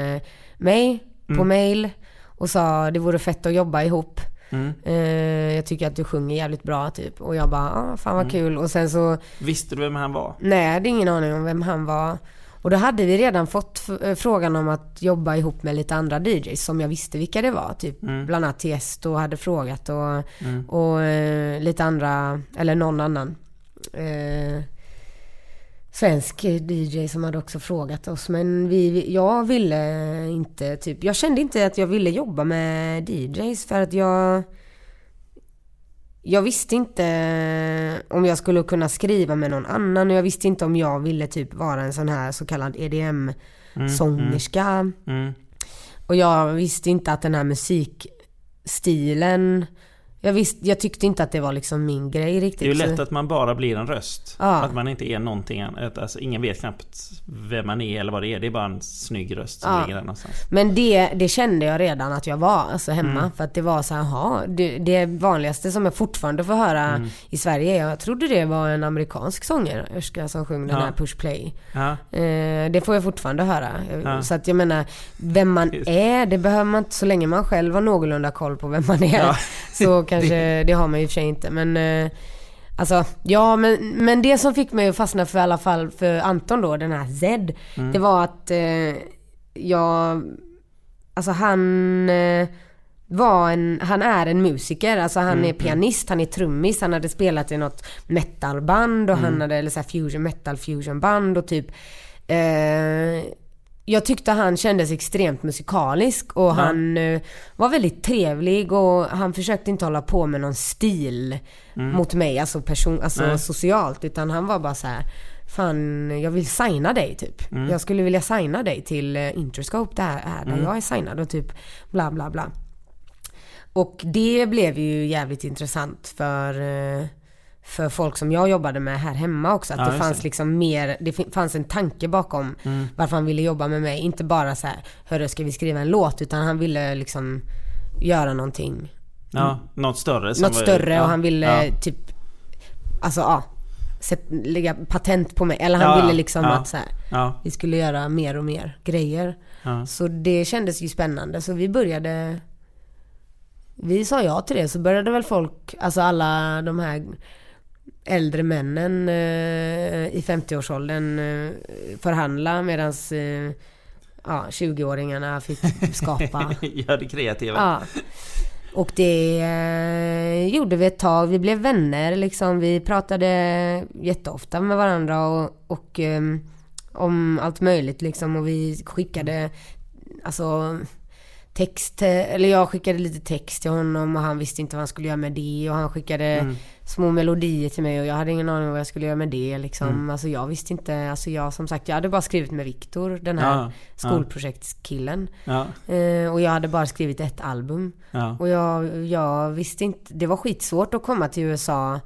mig på Mm. mail och sa det vore fett att jobba ihop. Mm. Eh, jag tycker att du sjunger jävligt bra typ. Och jag bara, ah, fan vad Mm. kul. Och sen så, visste du vem han var? nej jag hade ingen aning om vem han var. Och då hade vi redan fått eh, frågan om att jobba ihop med lite andra DJs som jag visste vilka det var. Typ Mm. bland annat Tiesto hade frågat och, och eh, lite andra, eller någon annan. Eh, svensk DJ som hade också frågat oss. Men vi, jag ville inte typ, jag kände inte att jag ville jobba med DJs för att jag jag visste inte om jag skulle kunna skriva med någon annan och jag visste inte om jag ville typ vara en sån här så kallad EDM-sångerska. Mm. Och jag visste inte att den här musikstilen, jag, visste, jag tyckte inte att det var liksom min grej riktigt. Det är ju så- lätt att man bara blir en röst. Ja. Att man inte är någonting annat. Alltså, ingen vet knappt vem man är eller vad det är. Det är bara en snygg röst som Ja. ligger där någonstans. Men det, det kände jag redan att jag var, alltså hemma. Mm. För att det var så här, det, det vanligaste som jag fortfarande får höra Mm. i Sverige, jag trodde det var en amerikansk sångerska som sjöng den Ja. här Push Play. Eh, det får jag fortfarande höra. Så att jag menar, vem man Just. är, det behöver man inte, så länge man själv har någorlunda koll på vem man är. Så kanske, det har man i och för sig inte. Men, eh, Alltså, ja men, men det som fick mig att fastna för i alla fall för Anton då, den här Zed. Mm. Det var att eh, jag, alltså han eh, var en, han är en musiker, alltså han Mm, är pianist, han är trummis, han hade spelat i något metalband och han hade, eller så fusion, metal fusion band och typ eh, jag tyckte han kändes extremt musikalisk och han eh, var väldigt trevlig och han försökte inte hålla på med någon stil mot mig, alltså, person, alltså Nej. socialt. Utan han var bara så här. Fan, jag vill signa dig typ. Jag skulle vilja signa dig till eh, Interscope där, här, där jag är signad och typ bla bla bla. Och det blev ju jävligt intressant för, eh, för folk som jag jobbade med här hemma också. Att Ja, det fanns liksom mer, det fanns en tanke bakom varför han ville jobba med mig. Inte bara så här, hörru ska vi skriva en låt? Utan han ville liksom göra någonting, Ja, något större. som något var- större ja, och han ville ja. typ, alltså ja, lägga patent på mig. Eller han ville liksom att så här, vi skulle göra mer och mer grejer. Så det kändes ju spännande. Så vi började Vi sa ja till det så började väl folk, alltså alla de här äldre männen eh, i 50-årsåldern eh, förhandla medans eh, ja, 20-åringarna fick skapa. Gör det kreativa. ja. Och det gjorde vi ett tag. Vi blev vänner liksom. Vi pratade jätteofta med varandra och, och om allt möjligt liksom. Och vi skickade alltså text, eller jag skickade lite text till honom och han visste inte vad han skulle göra med det och han skickade små melodier till mig och jag hade ingen aning om vad jag skulle göra med det liksom. Alltså jag visste inte, alltså jag som sagt, jag hade bara skrivit med Viktor, den här ja. skolprojektskillen. Ja, Eh, och jag hade bara skrivit ett album. ja. Och jag, jag visste inte, det var skitsvårt att komma till USA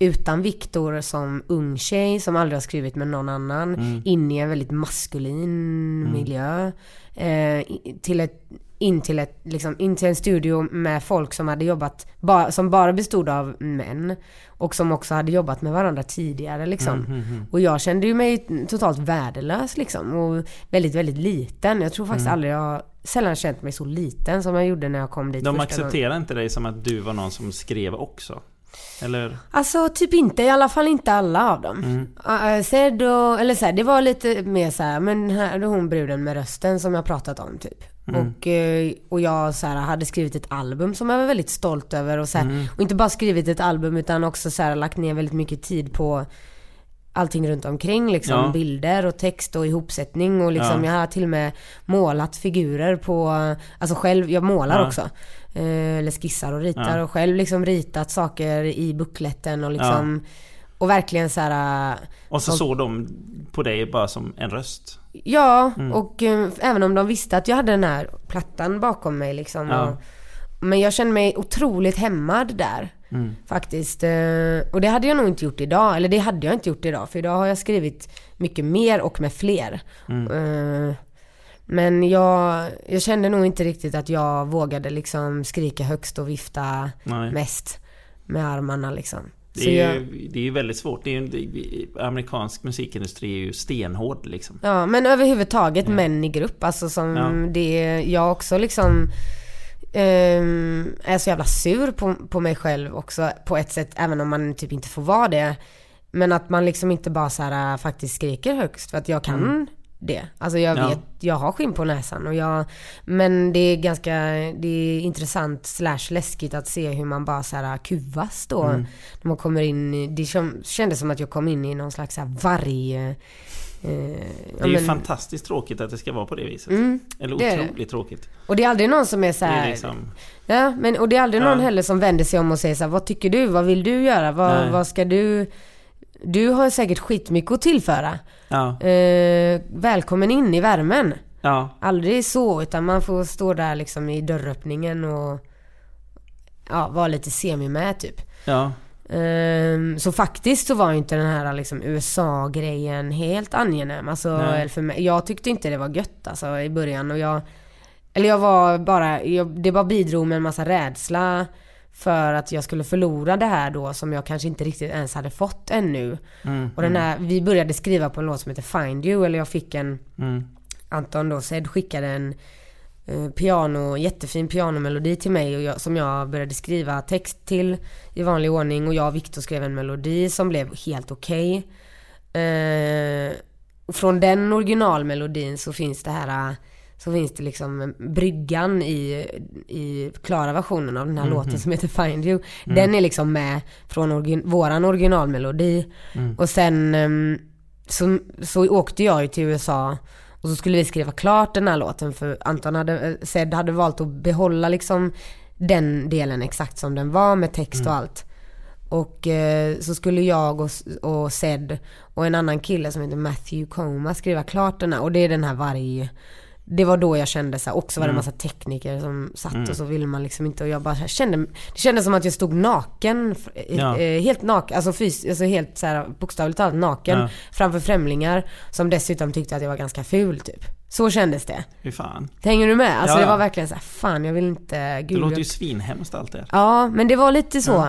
utan Viktor som ung tjej som aldrig har skrivit med någon annan. Mm. In i en väldigt maskulin miljö. Eh, till ett, in, till ett, liksom, in till en studio med folk som hade jobbat, ba, som bara bestod av män. Och som också hade jobbat med varandra tidigare liksom. Mm, Och jag kände ju mig totalt värdelös liksom. Och väldigt, väldigt liten. Jag tror faktiskt Mm. aldrig jag sällan känt mig så liten som jag gjorde när jag kom dit De första gången. inte dig som att du var någon som skrev också? Eller? Alltså typ inte, i alla fall inte alla av dem. Mm. Uh, Zed och, eller så här, det var lite mer så här, men här är hon bruden med rösten som jag pratat om typ. Mm. Och, eh, och jag så här, hade skrivit ett album som jag var väldigt stolt över och så här, Mm. och inte bara skrivit ett album utan också så här, lagt ner väldigt mycket tid på allting runt omkring liksom. Ja. Bilder och text och ihopsättning och liksom Ja. jag har till och med målat figurer på, alltså själv, jag målar Ja. också. Eh, eller skissar och ritar Ja. och själv liksom ritat saker i bukletten och liksom Och verkligen så här. äh, Och så som- såg de på dig bara som en röst? Ja, Mm. och eh, även om de visste att jag hade den här plattan bakom mig liksom. Ja. Och, men jag kände mig otroligt hämmad där. Mm. Faktiskt. eh, Och det hade jag nog inte gjort idag. Eller det hade jag inte gjort idag. För idag har jag skrivit mycket mer och med fler. Mm. Eh, Men jag, jag kände nog inte riktigt att jag vågade liksom skrika högst och vifta Nej. mest med armarna liksom. Det är, jag, ju, det är ju väldigt svårt. Det är ju, det, amerikansk musikindustri är ju stenhård liksom. Ja, men överhuvudtaget män i grupp. Alltså som Ja. det, jag också liksom ehm, är så jävla sur på, på mig själv också på ett sätt, även om man typ inte får vara det. Men att man liksom inte bara så här, äh, faktiskt skriker högst för att jag kan det. Alltså jag Ja. vet, jag har skinn på näsan och jag, men det är ganska, det är intressant slash läskigt att se hur man bara så här kuvas då. Mm. När man kommer in, i- det kändes som att jag kom in i någon slags så här varg... eh, Det är ju fantastiskt tråkigt att det ska vara på det viset. Mm, Eller otroligt tråkigt. Och det är aldrig någon som är så här, är liksom... Ja, men och det är aldrig någon Ja. heller som vänder sig om och säger så här, vad tycker du? Vad vill du göra? Vad, vad ska du? Du har säkert skitmycket att tillföra. Ja, Eh, välkommen in i värmen. ja, Aldrig så, utan man får stå där liksom i dörröppningen och ja, vara lite semi med typ. ja. Ehm, så faktiskt så var ju inte den här liksom USA-grejen helt angenäm. Alltså, Nej. för mig, jag tyckte inte det var gött alltså, i början. Och jag, eller jag var bara, jag, det bara bidrog med en massa rädsla för att jag skulle förlora det här då som jag kanske inte riktigt ens hade fått ännu. Mm, Och den här, vi började skriva på en låt som heter Find You, eller jag fick en, mm, Anton då, Zed skickade en eh, piano, jättefin pianomelodi till mig och jag, som jag började skriva text till i vanlig ordning och jag och Viktor skrev en melodi som blev helt okej. Eh, och från den originalmelodin så finns det här så finns det liksom bryggan i, i klara versionen av den här Mhm. låten som heter Find You. Mm. Den är liksom med från origin, våran originalmelodi. Mm. Och sen ehm, så, så åkte jag ju till USA och så skulle vi skriva klart den här låten för Anton hade, eh, Zed hade valt att behålla liksom den delen exakt som den var med text och Mm. allt. Och eh, så skulle jag och, och Zed och en annan kille som heter Matthew Coma skriva klart den här och det är den här varje det var då jag kände så här, också var det en Mm. massa tekniker som satt Mm. och så ville man liksom inte och jag bara här, kände, det kändes som att jag stod naken, Ja. eh, helt naken, alltså fysiskt, alltså helt så här, bokstavligt talat naken Ja. framför främlingar som dessutom tyckte att jag var ganska ful typ. Så kändes det. Fy fan. Hänger du med? Alltså Ja, det var verkligen så här, fan jag vill inte, Det gud, låter ju jag- svinhemskt allt det. Ja, men det var lite så.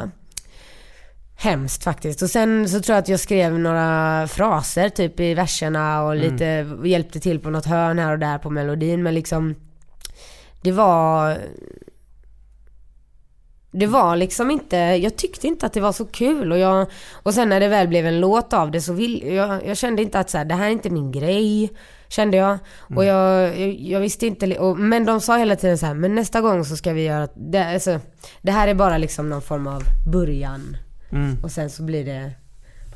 Hemskt faktiskt. Och sen så tror jag att jag skrev några fraser typ i verserna och Mm. lite hjälpte till på något hörn här och där på melodin. Men liksom, det var... Det var liksom inte, jag tyckte inte att det var så kul och jag, och sen när det väl blev en låt av det så vill, jag, jag kände inte att så här, det här är inte min grej. Kände jag. Och jag, jag, jag visste inte, och, men de sa hela tiden så här, men nästa gång så ska vi göra, det, alltså, det här är bara liksom någon form av början. Mm. Och sen så blir det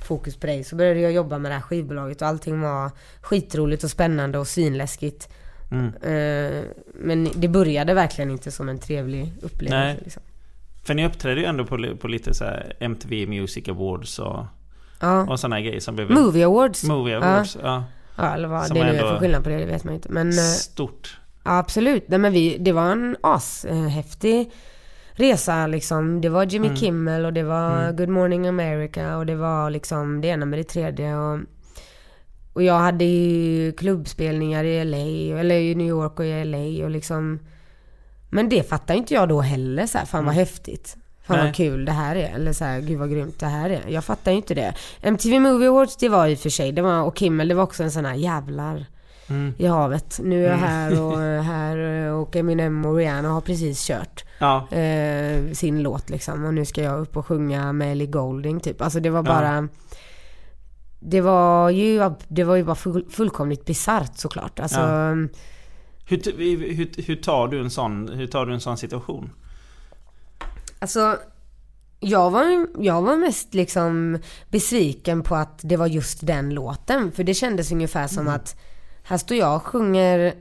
fokus på dig. Så började jag jobba med det här skivbolaget och allting var skitroligt och spännande och svinläskigt. Mm. Eh, men det började verkligen inte som en trevlig upplevelse. Nej. Liksom. För ni uppträdde ju ändå på, på lite så MTV Music Awards och, Ja. och sådana grejer som blev... Movie Awards. Movie Ja. Awards, ja. Ja, eller vad Som det nu är för skillnad på det, det vet man inte. Men, eh, Stort. Ja, absolut. Nej, men vi, det var en ashäftig resa liksom. Det var Jimmy Mm. Kimmel och det var Mm. Good Morning America och det var liksom det ena med det tredje. Och, och jag hade ju klubbspelningar i LA, eller i New York och i LA och liksom Men det fattar inte jag då heller så här, fan vad Mm. häftigt. Fan Nej. vad kul det här är. Eller så här, gud vad grymt det här är. Jag fattar ju inte det. MTV Movie Awards det var i och för sig, det var, och Kimmel det var också en sån här jävlar Mm. i havet. Nu är jag Mm. här och här och Eminem och Rihanna har precis kört Ja. eh, sin låt liksom. Och nu ska jag upp och sjunga med Ellie Goulding typ. Alltså det var Ja. bara Det var ju, det var ju bara full, fullkomligt bisarrt såklart. Alltså, Ja. Hur, t- hur, hur, tar du en sån, hur tar du en sån situation? Alltså jag var, jag var mest liksom besviken på att det var just den låten. För det kändes ungefär som Mm. att här står jag och sjunger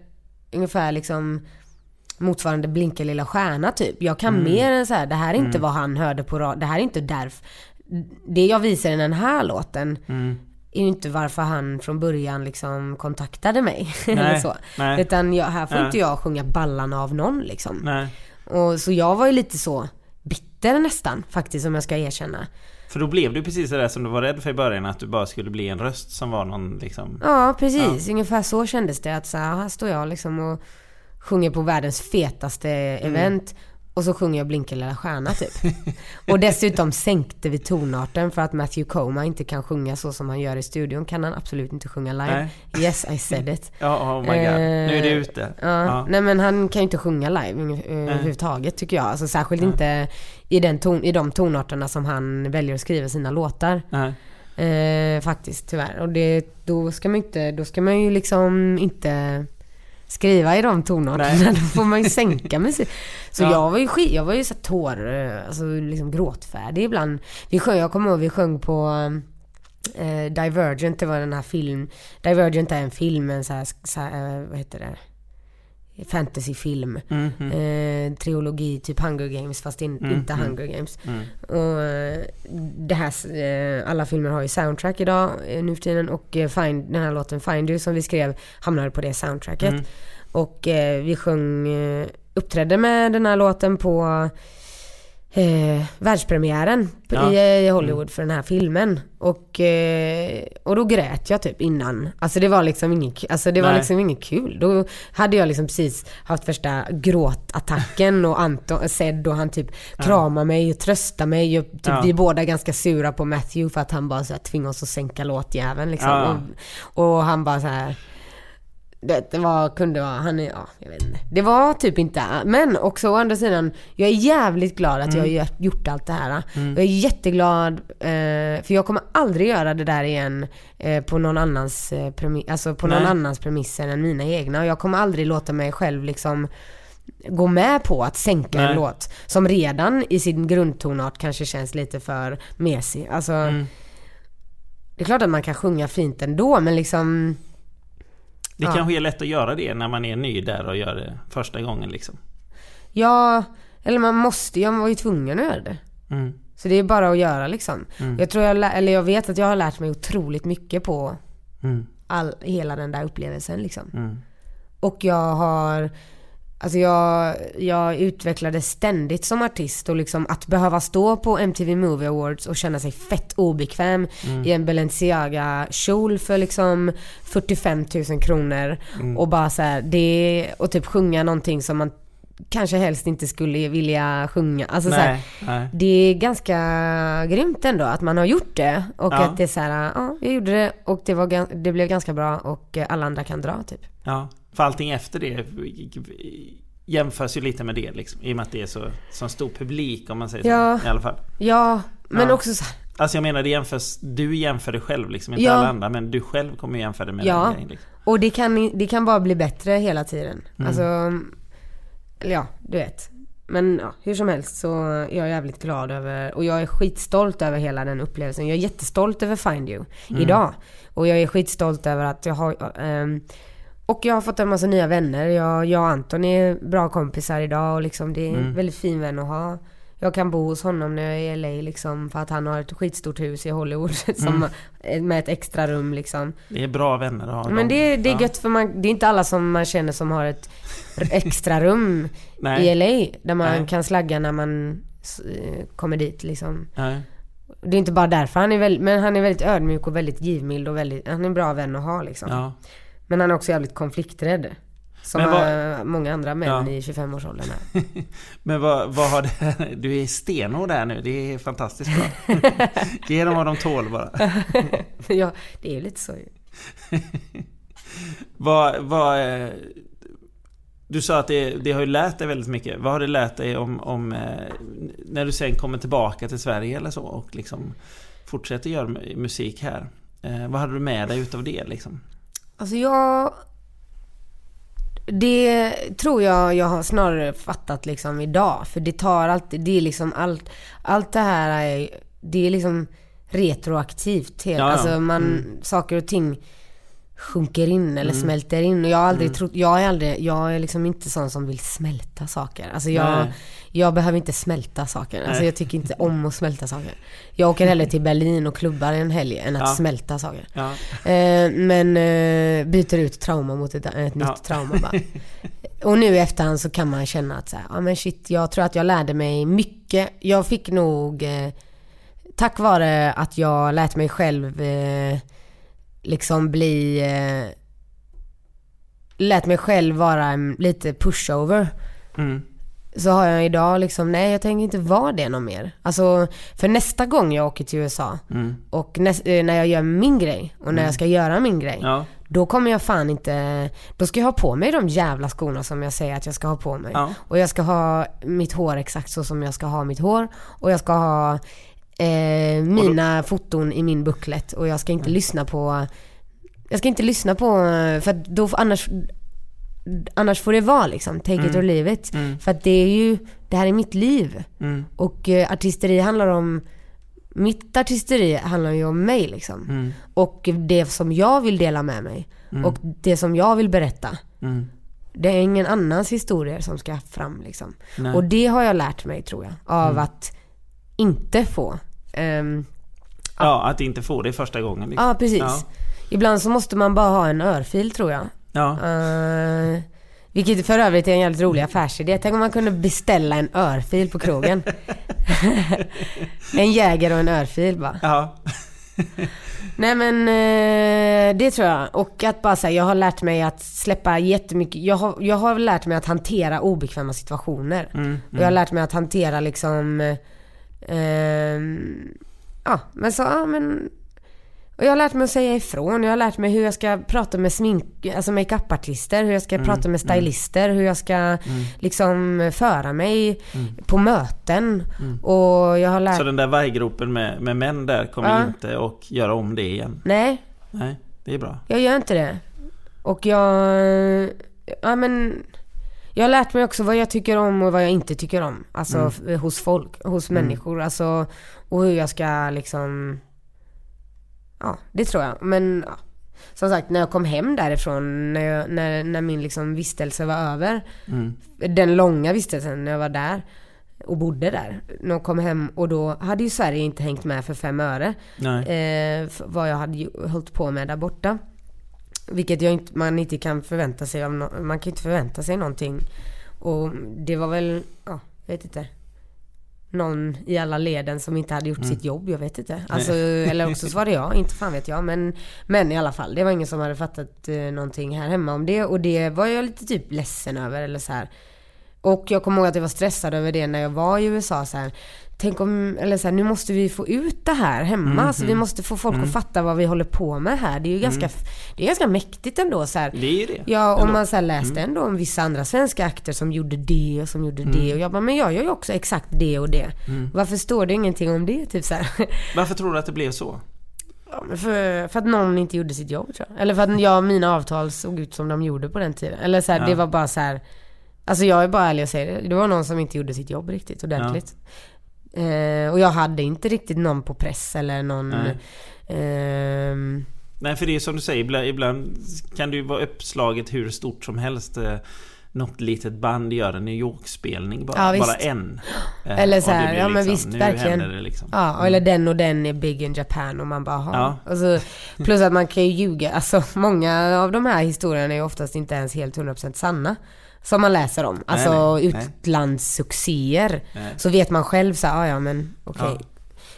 ungefär liksom motsvarande Blinka lilla stjärna typ. Jag kan Mm. mer än så här. det här är inte Mm. vad han hörde på radio. Det här är inte därför. Det jag visar i den här låten Mm. är ju inte varför han från början liksom kontaktade mig. Nej, så. nej. Utan jag, här får Nej. inte jag sjunga ballan av någon liksom. Nej. Och så jag var ju lite så bitter nästan faktiskt om jag ska erkänna. För då blev du precis sådär som du var rädd för i början att du bara skulle bli en röst som var någon liksom... Ja precis, ungefär så kändes det att så här, här står jag liksom och sjunger på världens fetaste Mm. event och så sjunger jag Blinka lilla stjärna typ. och dessutom sänkte vi tonarten för att Matthew Coma inte kan sjunga så som han gör i studion kan han absolut inte sjunga live. Nej. Yes I said it. Ja, oh my god. Nu är det ute. Eh, Ja, Ja. nej men han kan ju inte sjunga live eh, överhuvudtaget tycker jag. Alltså särskilt Nej. inte i, den ton, i de tonarterna som han väljer att skriva sina låtar. Eh, faktiskt tyvärr. Och det, då ska man inte, då ska man ju liksom inte skriva i de tonarterna. Då får man ju sänka musik. Så Ja. jag var ju skit, jag var ju så tår, eh, alltså liksom gråtfärdig ibland. Vi sjöng, jag kommer ihåg vi sjöng på eh, Divergent, det var den här film, Divergent är en film, en så här, så här eh, vad heter det? Fantasyfilm. Mm, mm. Eh, trilogi, typ Hunger Games fast in, Mm, inte mm. Hunger Games. Mm. Och eh, det här, eh, alla filmer har ju soundtrack idag eh, nu för tiden och eh, Find, den här låten Find You som vi skrev hamnade på det soundtracket. Mm. Och eh, vi sjöng, eh, uppträdde med den här låten på eh, världspremiären Ja. i, i Hollywood för den här filmen. Och, eh, och då grät jag typ innan. Alltså det var liksom inget, alltså det var Nej. liksom inget kul. Då hade jag liksom precis haft värsta gråtattacken och Anton, Zed och han typ kramar mig och tröstar mig. Och typ, Ja. Vi är båda ganska sura på Matthew för att han bara så här tvingar oss att sänka låtjäveln liksom. Ja. Och, och han bara så här det, det var, kunde vara, han är, ja, jag vet inte. Det var typ inte, men också å andra sidan, jag är jävligt glad att jag har gjort- allt det här. Jag är jätteglad, eh, för jag kommer aldrig göra det där igen eh, på någon annans, eh, premi- alltså på någon Nej. annans premisser än mina egna. Och jag kommer aldrig låta mig själv liksom gå med på att sänka Nej. en låt som redan i sin grundtonart kanske känns lite för mesig. Alltså, Mm. det är klart att man kan sjunga fint ändå men liksom Det Ja. kanske är lätt att göra det när man är ny där och gör det första gången liksom. Ja, eller man måste jag var ju tvungen att göra det. Mm. Så det är bara att göra liksom. Mm. Jag tror jag, eller jag vet att jag har lärt mig otroligt mycket på Mm. all, hela den där upplevelsen liksom. Mm. Och jag har, alltså jag, jag utvecklades ständigt som artist och liksom att behöva stå på MTV Movie Awards och känna sig fett obekväm Mm. i en Balenciaga kjol för liksom 45 000 kronor Mm. och bara så här, det, och typ sjunga någonting som man kanske helst inte skulle vilja sjunga. Alltså så här, Nej, nej. det är ganska grymt ändå att man har gjort det och Ja. att det är så här, ja, jag gjorde det och det, var, det blev ganska bra och alla andra kan dra typ. Ja, för allting efter det jämförs ju lite med det liksom. I och med att det är så, så stor publik om man säger Ja. så. I alla fall. Ja, men Ja. också så här, Alltså jag menar det jämförs, du jämför dig själv liksom, inte Ja. alla andra. Men du själv kommer jämföra dig med Ja. den grejen. Liksom. och det kan, det kan bara bli bättre hela tiden. Mm. Alltså, eller ja, du vet. Men ja, hur som helst så är jag jävligt glad över, och jag är skitstolt över hela den upplevelsen. Jag är jättestolt över Find You Mm. idag. Och jag är skitstolt över att jag har, ehm, och jag har fått en massa nya vänner. Jag, jag och Anton är bra kompisar idag och liksom det är en Mm. väldigt fin vän att ha. Jag kan bo hos honom när jag är i LA liksom för att han har ett skitstort hus i Hollywood som, med ett extra rum liksom. Det är bra vänner att ha. Men det, det är Ja. gött för man, det är inte alla som man känner som har ett extra rum i LA där man Nej. kan slagga när man eh, kommer dit liksom. Nej. Det är inte bara därför han är väldigt, men han är väldigt ödmjuk och väldigt givmild och väldigt, han är en bra vän att ha liksom. Ja. Men han är också jävligt konflikträdd. Som vad- många andra män Ja. i 25-årsåldern är. Men vad, vad har det... Du är stenhård där nu. Det är fantastiskt bra. Ge dem vad de tål bara. ja, det är lite så ju. Vad... vad eh, du sa att det, det har ju lärt dig väldigt mycket. Vad har det lärt dig om, om eh, när du sen kommer tillbaka till Sverige eller så och liksom fortsätter göra mu- musik här? Eh, vad hade du med dig utav det liksom? Alltså jag... Det tror jag jag har snarare fattat liksom idag. För det tar alltid, det är liksom allt, allt det här är, det är liksom retroaktivt. Helt. Ja, ja. Alltså man, Mm. saker och ting sjunker in eller Mm. smälter in. Och jag har aldrig Mm. trott, jag är aldrig, jag är liksom inte sån som vill smälta saker. Alltså jag, Nej. jag behöver inte smälta saker. Alltså jag tycker inte om att smälta saker. Jag åker hellre till Berlin och klubbar en helg än att Ja. smälta saker. Ja. Eh, men eh, byter ut trauma mot ett, ett nytt Ja. trauma bara. Och nu i efterhand så kan man känna att så här, ja men shit, jag tror att jag lärde mig mycket. Jag fick nog, eh, tack vare att jag lät mig själv eh, liksom bli, eh, lät mig själv vara en, lite pushover. Mm. Så har jag idag liksom, nej jag tänker inte vara det någon mer. Alltså, för nästa gång jag åker till USA Mm. och näs- eh, när jag gör min grej och när Mm. jag ska göra min grej. Ja. Då kommer jag fan inte, då ska jag ha på mig de jävla skorna som jag säger att jag ska ha på mig. Ja. Och jag ska ha mitt hår exakt så som jag ska ha mitt hår. Och jag ska ha eh, mina foton i min bucklet. Och jag ska inte lyssna på, jag ska inte lyssna på, för att då, annars, annars får det vara liksom, take it Mm. or leave it. Mm. För att det är ju, det här är mitt liv. Mm. Och eh, artisteri handlar om, mitt artisteri handlar ju om mig liksom. Mm. Och det som jag vill dela med mig. Mm. Och det som jag vill berätta. Mm. Det är ingen annans historier som ska fram liksom. Nej. Och det har jag lärt mig tror jag. Av Mm. att inte få. Ehm, Ja, att inte få det första gången. liksom. Ja, precis. Ja. Ibland så måste man bara ha en örfil tror jag. Ja. Eh, vilket för övrigt är en jävligt rolig affärsidé. Tänk om man kunde beställa en örfil på krogen. en jäger och en örfil bara. Ja. Nej men eh, det tror jag. Och att bara säga, jag har lärt mig att släppa jättemycket. Jag har, jag har lärt mig att hantera obekväma situationer. Mm. Och jag har lärt mig att hantera liksom, ehm, ja men så, ja men Och jag har lärt mig att säga ifrån. Jag har lärt mig hur jag ska prata med smink, alltså makeupartister, hur jag ska Mm, prata med stylister, hur jag ska liksom föra mig Mm. på möten. Och jag har lärt Så den där varggropen med, med män där kommer Ja. inte att göra om det igen? Nej, Nej, det är bra. jag gör inte det. Och jag... Ja men... Jag har lärt mig också vad jag tycker om och vad jag inte tycker om. Alltså Mm. hos folk, hos människor. Alltså, och hur jag ska liksom... Ja, det tror jag. Men ja. Som sagt, när jag kom hem därifrån, när, jag, när, när min liksom vistelse var över. Mm. Den långa vistelsen när jag var där och bodde där. När jag kom hem och då hade ju Sverige inte hängt med för fem öre. Eh, för vad jag hade hållit på med där borta. Vilket inte, man inte kan förvänta sig av no- Man kan inte förvänta sig någonting. Och det var väl, ja, jag vet inte. Någon i alla leden som inte hade gjort Mm. sitt jobb, jag vet inte. Alltså, eller också så var det jag, inte fan vet jag. Men, men i alla fall, det var ingen som hade fattat eh, någonting här hemma om det. Och det var jag lite typ ledsen över eller så här. Och jag kommer ihåg att jag var stressad över det när jag var i USA så här. Tänk om, eller så här, nu måste vi få ut det här hemma. Mhm. Alltså vi måste få folk Mm. att fatta vad vi håller på med här. Det är ju ganska, det är ganska mäktigt ändå så här. Det är ju det. Ja, om man så här läste Mm. ändå om vissa andra svenska akter som gjorde det och som gjorde Mm. det. Och jag bara, men jag gör ju också exakt det och det. Mm. Varför står det ingenting om det? Typ så här. Varför tror du att det blev så? Ja, för, för att någon inte gjorde sitt jobb tror jag. Eller för att jag, mina avtal såg ut som de gjorde på den tiden. Eller så här, Ja. det var bara så här. Alltså jag är bara ärlig och säger det. Det var någon som inte gjorde sitt jobb riktigt ordentligt. Eh, och jag hade inte riktigt någon på press eller någon... Nej. ehm, Nej, för det är som du säger, ibland, ibland kan det ju vara uppslaget hur stort som helst. eh, Något litet band gör en New York-spelning bara. Ja, bara en. Eh, Eller så här, ja men liksom, visst, verkligen. liksom. Ja, eller den och den är big in Japan och man bara Ja. ja. Alltså, plus att man kan ju ljuga. Alltså många av de här historierna är ju oftast inte ens helt 100% sanna. Som man läser om. Alltså nej, nej. utlandssuccéer. Nej. Så vet man själv så här, ja ja men okej. Ja.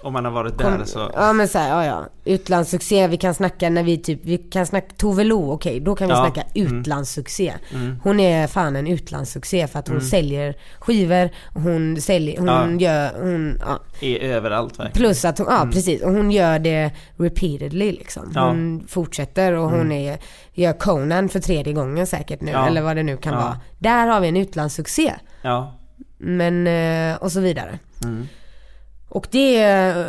Om man har varit Kom- där så... Ja men såhär, ja ja. Utlandssuccé, vi kan snacka när vi typ, vi kan snacka Tove Lo, okej då kan vi Ja, snacka mm. utlandssuccé. Mm. Hon är fan en utlandssuccé för att hon Mm. säljer skivor, hon säljer, hon Ja. gör, hon, ja. Är överallt verkligen. Plus att hon, ja Mm. precis, och hon gör det repeatedly liksom. Ja. Hon fortsätter och hon Mm. är, gör Conan för tredje gången säkert nu, Ja. eller vad det nu kan Ja. vara. Där har vi en utlandssuccé. Ja. Men, eh, och så vidare. Mm. Och det eh,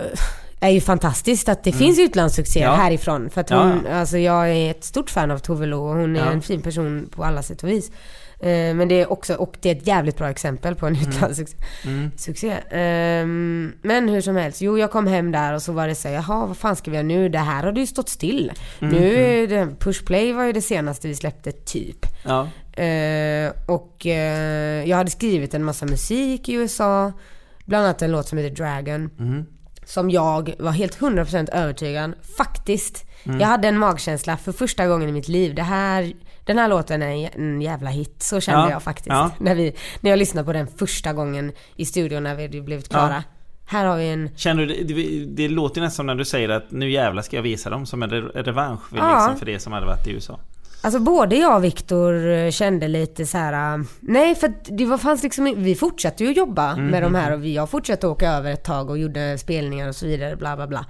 är ju fantastiskt att det Mm. finns utlandssuccéer Ja. härifrån. För att hon, ja. alltså jag är ett stort fan av Tove Lo och hon är Ja. en fin person på alla sätt och vis. Eh, Men det är också, och det är ett jävligt bra exempel på en utlandssuccé. Mm. Ehm, men hur som helst, jo jag kom hem där och så var det så jaha vad fan ska vi göra nu? Det här har det ju stått still. Mm, Nu är det, Pushplay var ju det senaste vi släppte typ. Ja. Eh, och jag hade skrivit en massa musik i USA. Bland annat en låt som heter Dragon. Mm. Som jag var helt 100% övertygad, faktiskt. Mm. Jag hade en magkänsla för första gången i mitt liv. Det här, den här låten är en- jävla hit. Så kände Ja, jag faktiskt. ja. När, vi, när jag lyssnade på den första gången i studion när vi blivit klara. Ja. Här har vi en... Känner du, det, det, låter nästan som när du säger att nu jävlar ska jag visa dem som en re- revansch för, Ja. liksom, för det som hade varit i USA. Alltså både jag och Viktor eh, kände lite så här. äh, Nej för det var, fanns liksom Vi fortsatte ju att jobba Mm, med de mm, här och vi, jag fortsatte åka över ett tag och gjorde spelningar och så vidare bla bla bla.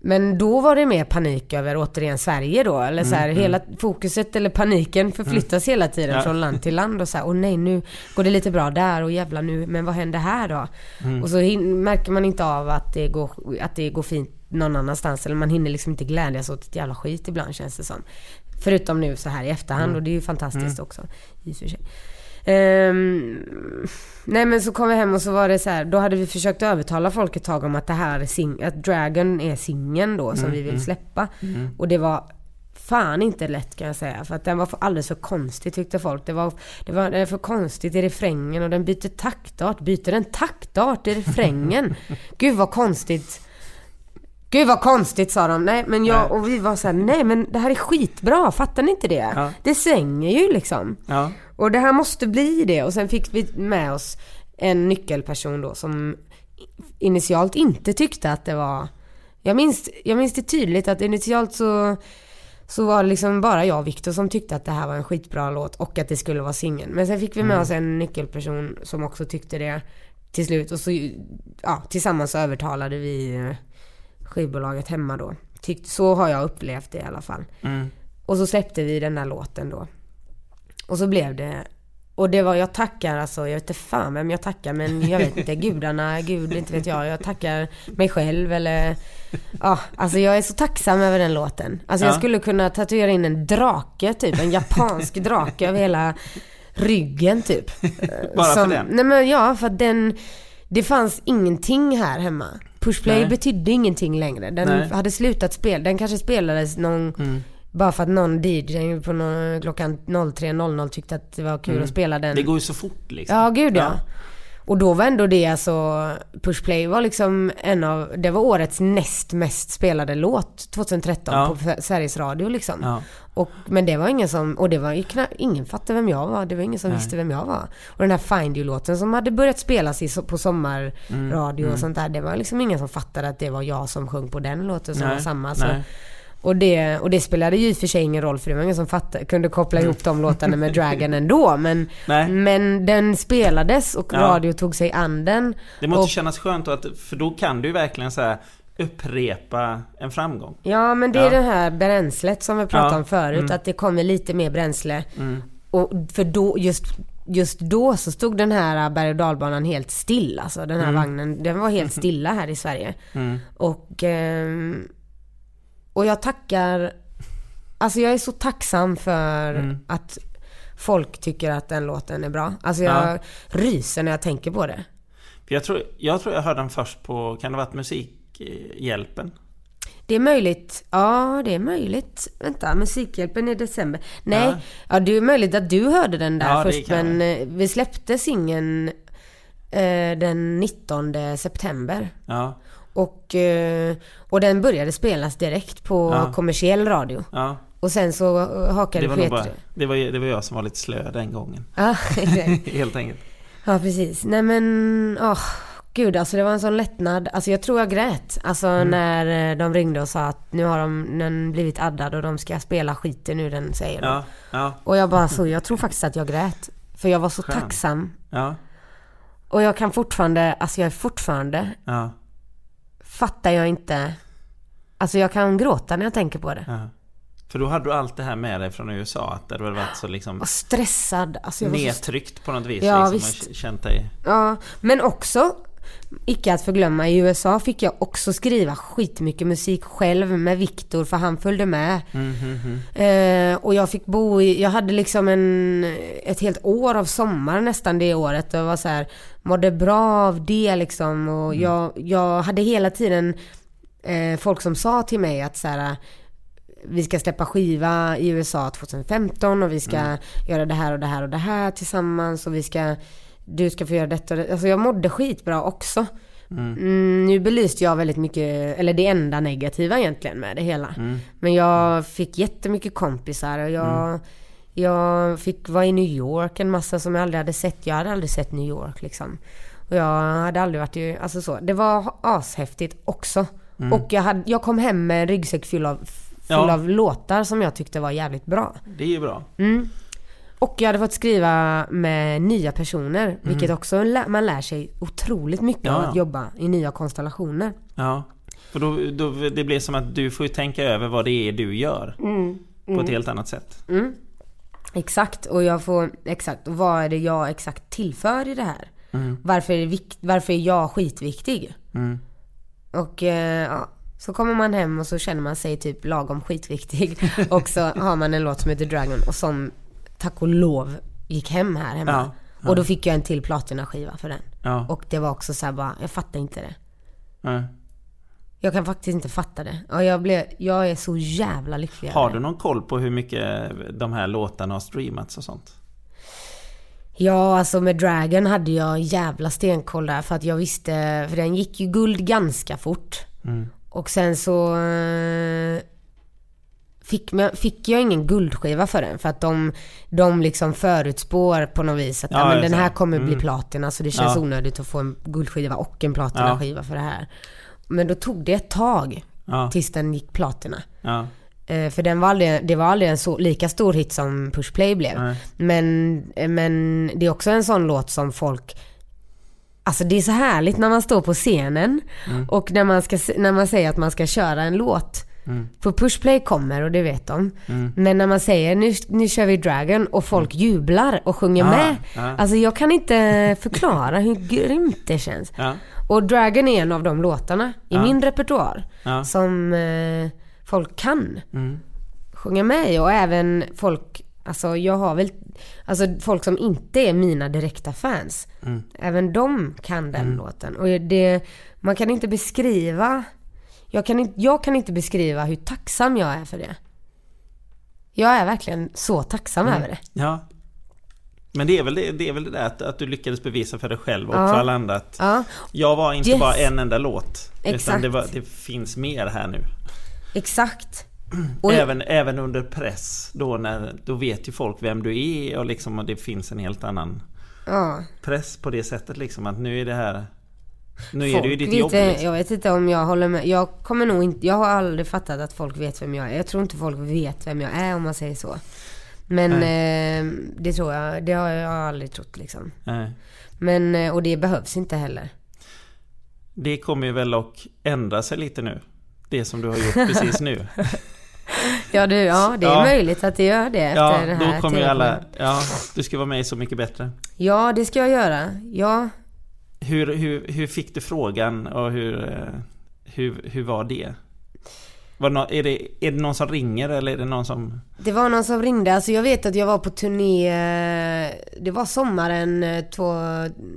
Men då var det mer panik över återigen Sverige då. Eller så här, Mm, hela fokuset eller paniken förflyttas hela tiden Ja. från land till land och så här, åh nej nu går det lite bra där och jävla nu, men vad händer här då? Mm. Och så märker man inte av att det, går, att det går fint någon annanstans. Eller man hinner liksom inte glädjas åt ett jävla skit ibland känns det som. Förutom nu så här i efterhand Mm. och det är ju fantastiskt Mm. också. I och för sig. Ehm, nej men så kom vi hem och så var det så här, då hade vi försökt övertala folk ett tag om att det här är sing- att Dragon är singeln då som Mm, vi vill mm. släppa. Mm. Och det var fan inte lätt kan jag säga. För att den var för, alldeles för konstig tyckte folk. Det var, det var det för konstigt i refrängen och den byter taktart. Byter den taktart i refrängen? Gud vad konstigt. Gud vad konstigt sa de. Nej men jag och vi var så här, nej men det här är skitbra. Fattar ni inte det? Ja. Det svänger ju liksom. Ja. Och det här måste bli det. Och sen fick vi med oss en nyckelperson då som initialt inte tyckte att det var... Jag minns, jag minns det tydligt att initialt så, så var det liksom bara jag och Viktor som tyckte att det här var en skitbra låt och att det skulle vara singeln. Men sen fick vi med Mm. oss en nyckelperson som också tyckte det till slut. Och så, ja, tillsammans så övertalade vi eh, skivbolaget hemma då Tyckt, så har jag upplevt det i alla fall. Mm. Och så släppte vi den där låten då. Och så blev det och det var, jag tackar alltså, jag vet inte fan vem jag tackar men jag vet inte, gudarna, gud, inte vet jag. Jag tackar mig själv eller, ja, alltså jag är så tacksam över den låten. Alltså jag Ja. skulle kunna tatuera in en drake typ, en japansk drake över hela ryggen typ. Bara Som- för den? Nej men ja, för att den, det fanns ingenting här hemma. Pushplay Nej. betydde ingenting längre. Den Nej. hade slutat spela, den kanske spelades någon Mm. bara för att någon DJ på någon, klockan 03.00 tyckte att det var kul Mm. att spela den. Det går ju så fort liksom. Ja, gud ja. Och då var ändå det alltså, Pushplay var liksom en av, det var årets näst mest spelade låt 2013 Ja. på Sveriges Radio liksom. Ja. Och, men det var ingen som, och det var ju knappt, ingen fattade vem jag var. Det var ingen som Nej. visste vem jag var. Och den här Find You-låten som hade börjat spelas i, på sommarradio Mm, och sånt där. Det var liksom ingen som fattade att det var jag som sjöng på den låten som Nej, var samma. Så. nej. Och, det, och det spelade ju i och för sig ingen roll för det var ingen som fattade, kunde koppla ihop de låtarna med Dragon ändå. Men, Nej. men den spelades och Ja. radio tog sig an den. Det måste och, kännas skönt att, för då kan du ju verkligen så här upprepa en framgång. Ja men det är Ja. det här bränslet som vi pratade Ja, om förut. mm. Att det kommer lite mer bränsle. Mm. Och för då, just, just då så stod den här berg och dalbanan helt still. Alltså den här Mm. vagnen, den var helt stilla här i Sverige. Mm. Och, ehm, och jag tackar, alltså jag är så tacksam för Mm. att folk tycker att den låten är bra. Alltså jag Ja. ryser när jag tänker på det. Jag, tror, jag tror jag hörde den först på, kan det ha varit Musikhjälpen? Det är möjligt, ja det är möjligt. Vänta, Musikhjälpen i december. Nej, Ja. ja. det är möjligt att du hörde den där Ja, först men eh, vi släppte singeln eh, den 19 september. Ja, Och, eh, och den började spelas direkt på Ja. kommersiell radio. ja. Och sen så eh, hakade Det var, Peter. bara, det, var, det var jag som var lite slö den gången. Ja, exakt. Helt enkelt. ja, precis. Nej men, åh, gud alltså det var en sån lättnad. Alltså jag tror jag grät. Alltså Mm. när eh, de ringde och sa att nu har de, den blivit addad och de ska spela skiten ur den säger. Ja, ja, Och jag bara så, jag tror faktiskt att jag grät. För jag var så Skönt. tacksam. ja, Och jag kan fortfarande, alltså jag är fortfarande, ja, fattar jag inte. Alltså jag kan gråta när jag tänker på det. ja. För då hade du allt det här med dig från USA, att det hade varit så liksom Och stressad. Alltså jag var nedtryckt på något vis. Ja, liksom, visst. och känt dig... Ja, men också, icke att förglömma, i USA fick jag också skriva skitmycket musik själv med Viktor för han följde med. Mm, mm, mm. Eh, och jag fick bo i, jag hade liksom en, ett helt år av sommar nästan det året och var så här, mådde bra av det liksom och Mm. jag, jag hade hela tiden eh, folk som sa till mig att så här, vi ska släppa skiva i USA 2015 och vi ska Mm. göra det här och det här och det här tillsammans och vi ska, du ska få göra detta och det. Alltså jag mådde skitbra också. Mm, nu belyste jag väldigt mycket, eller det enda negativa egentligen med det hela. Mm. Men jag fick jättemycket kompisar och jag, jag fick vara i New York en massa som jag aldrig hade sett. Jag hade aldrig sett New York liksom. Och jag hade aldrig varit i, alltså så. Det var ashäftigt också. Och jag, hade, jag kom hem med en ryggsäck full av, full Ja. av låtar som jag tyckte var jävligt bra. Det är ju bra. Mm. Och jag hade fått skriva med nya personer, vilket också man lär sig otroligt mycket Mm. Ja, av att jobba i nya konstellationer. Ja. För då, då, det blir som att du får ju tänka över vad det är du gör. På ett helt annat sätt. Mm. Exakt, och jag får, exakt, och vad är det jag exakt tillför i det här? Varför, är det vikt, varför är jag skitviktig? Mm. Och eh, ja, så kommer man hem och så känner man sig typ lagom skitviktig. och så har man en låt som heter Dragon och som tack och lov gick hem här hemma. Ja, ja. Och då fick jag en till platinaskiva för den. Ja. Och det var också så här bara, jag fattar inte det. Ja. Jag kan faktiskt inte fatta det. Och jag, blev, jag är så jävla lycklig. Har du någon koll på hur mycket de här låtarna har streamats och sånt? Ja, alltså med Dragon hade jag jävla stenkoll där för att jag visste, för den gick ju guld ganska fort. Och sen så eh, fick, fick jag ingen guldskiva för den för att de, de liksom förutspår på något vis att Ja, ja, men den här kommer bli Mm. platina så det känns Ja. onödigt att få en guldskiva och en platinaskiva för det här. Men då tog det ett tag Ja. tills den gick platina. Ja. Eh, För den var aldrig, det var aldrig en så, lika stor hit som Push Play blev. Nej. Men, eh, men det är också en sån låt som folk Alltså det är så härligt när man står på scenen Mm. och när man, ska, när man säger att man ska köra en låt För pushplay kommer och det vet de. Mm. Men när man säger nu, nu kör vi Dragon och folk jublar och sjunger Ah, med. ja. Alltså jag kan inte förklara hur grymt det känns. Ja. Och Dragon är en av de låtarna i min repertoar som eh, folk kan Mm. sjunga med i och även folk, alltså jag har väl, alltså folk som inte är mina direkta fans. Mm. Även de kan den låten. Och det, man kan inte beskriva, jag kan, inte, jag kan inte beskriva hur tacksam jag är för det. Jag är verkligen så tacksam Mm. över det. Ja. Men det är väl det, det, är väl det där att, att du lyckades bevisa för dig själv och Ja. för alla andra att Ja, jag var inte Yes. bara en enda låt. Utan Exakt. det, var, det finns mer här nu. exakt. Och Även, även under press. Då, när, då vet ju folk vem du är och liksom och det finns en helt annan ja, press på det sättet liksom att nu är det här Nu är det ju ditt vet, jobb liksom. Jag vet inte om jag håller med. Jag kommer nog inte, jag har aldrig fattat att folk vet vem jag är. Jag tror inte folk vet vem jag är om man säger så. Men eh, det tror jag, det har jag aldrig trott liksom. Nej. Men, eh, och det behövs inte heller. Det kommer ju väl att ändra sig lite nu. Det som du har gjort precis nu. Ja, du, ja det är Ja. möjligt att det gör det efter Ja, det här då kommer ju alla... Ja, du ska vara med i Så Mycket Bättre. Ja, det ska jag göra. Ja, Hur, hur, hur fick du frågan och hur, eh, hur, hur var det? Var det, är, det, är det någon som ringer eller är det någon som... det var någon som ringde. Alltså jag vet att jag var på turné, eh, det var sommaren, eh, två,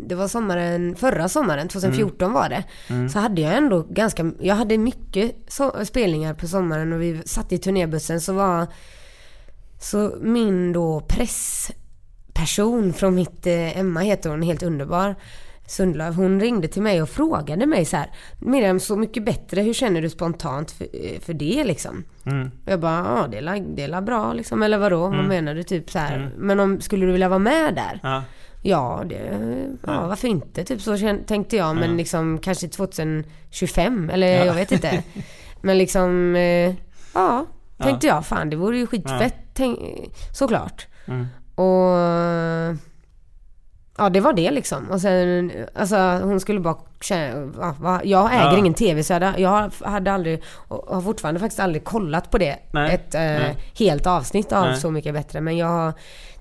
det var sommaren, förra sommaren, 2014 var det. Så hade jag ändå ganska, jag hade mycket så, spelningar på sommaren och vi satt i turnébussen så var, så min då pressperson från mitt, Emma heter hon, helt underbar. Sundlöv, hon ringde till mig och frågade mig så här Miriam, Så mycket bättre, hur känner du spontant för, eh, för det liksom? Mm. Jag bara, ja det är la- det är la bra liksom, eller vadå? Vad menar du? Typ så här. Men om, skulle du vilja vara med där? Ja, Ja, det, ja varför inte? Typ så tänkte jag, men liksom kanske 2025, eller jag vet inte. Men liksom, eh, ja, tänkte jag, fan det vore ju skitfett, tänk, såklart. Mm. Och Ja det var det liksom. Och sen, alltså hon skulle bara känna, va- jag äger Ja. ingen TV så jag hade, jag hade aldrig, och har fortfarande faktiskt aldrig kollat på det. Nej. Ett eh, Nej. helt avsnitt av Nej. Så Mycket Bättre. Men jag har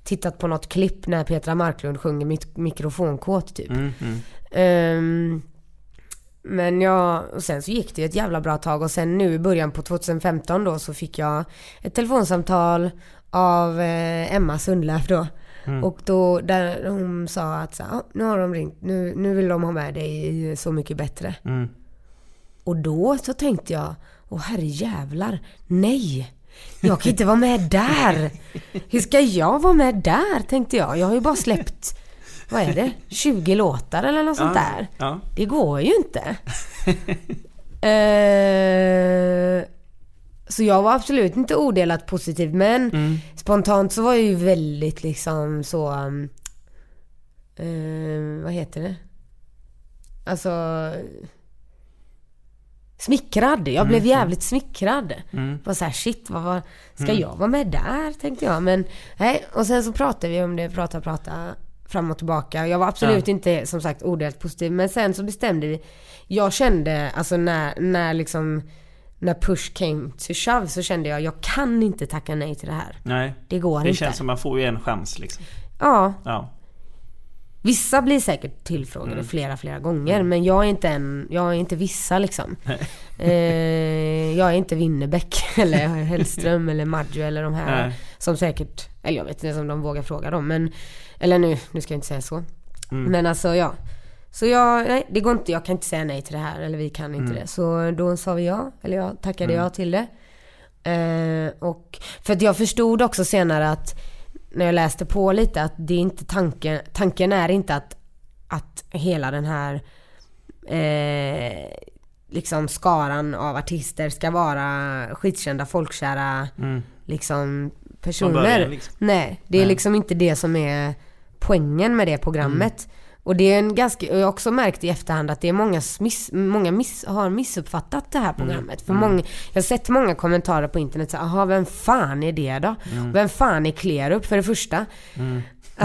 tittat på något klipp när Petra Marklund sjunger mik- mikrofonkåt typ. mm, mm. Ehm, men jag, och sen så gick det ju ett jävla bra tag och sen nu i början på 2015 då så fick jag ett telefonsamtal av eh, Emma Sundlöf då. Och då, där hon sa att så, "Ja, nu har de ringt, nu, nu vill de ha med dig i Så Mycket Bättre. Mm. Och då så tänkte jag, åh herre jävlar, nej! Jag kan inte vara med där! Hur ska jag vara med där? Tänkte jag. Jag har ju bara släppt, vad är det, 20 låtar eller något sånt Ja, där. Ja, Det går ju inte. eh, så jag var absolut inte odelat positiv men Mm. spontant så var jag ju väldigt liksom så... um, eh, vad heter det? Alltså... Smickrad. Jag blev jävligt smickrad. Mm. Var så här, shit, vad var, ska jag vara med där? Tänkte jag. Men nej, och sen så pratade vi om det, prata, prata fram och tillbaka. Jag var absolut Ja. inte som sagt odelat positiv. Men sen så bestämde vi. Jag kände, alltså när, när liksom när push came to shove så kände jag, jag kan inte tacka nej till det här. nej. Det går Det inte. känns som man får ju en chans liksom. Ja, Ja. vissa blir säkert tillfrågade Mm. flera, flera gånger. Men jag är inte en, jag är inte vissa liksom. eh, jag är inte Winnerbäck eller Hellström eller Maggio eller de här Nej. som säkert, eller jag vet inte om de vågar fråga dem. Men, eller nu, nu ska jag inte säga så. Mm. Men alltså ja. Så jag, nej det går inte, jag kan inte säga nej till det här. Eller vi kan Mm. inte det. Så då sa vi ja, eller jag tackade ja till det. Eh, och för att jag förstod också senare att när jag läste på lite att det är inte tanken, tanken är inte att, att hela den här eh, liksom skaran av artister ska vara skitkända, folkkära Mm. liksom personer. början, liksom. Nej, det är Nej. liksom inte det som är poängen med det programmet. Mm. Och det är en ganska, jag har också märkt i efterhand att det är många, miss, många miss, har missuppfattat det här programmet. För många, jag har sett många kommentarer på internet så jaha vem fan är det då? Vem fan är Klerup för det första?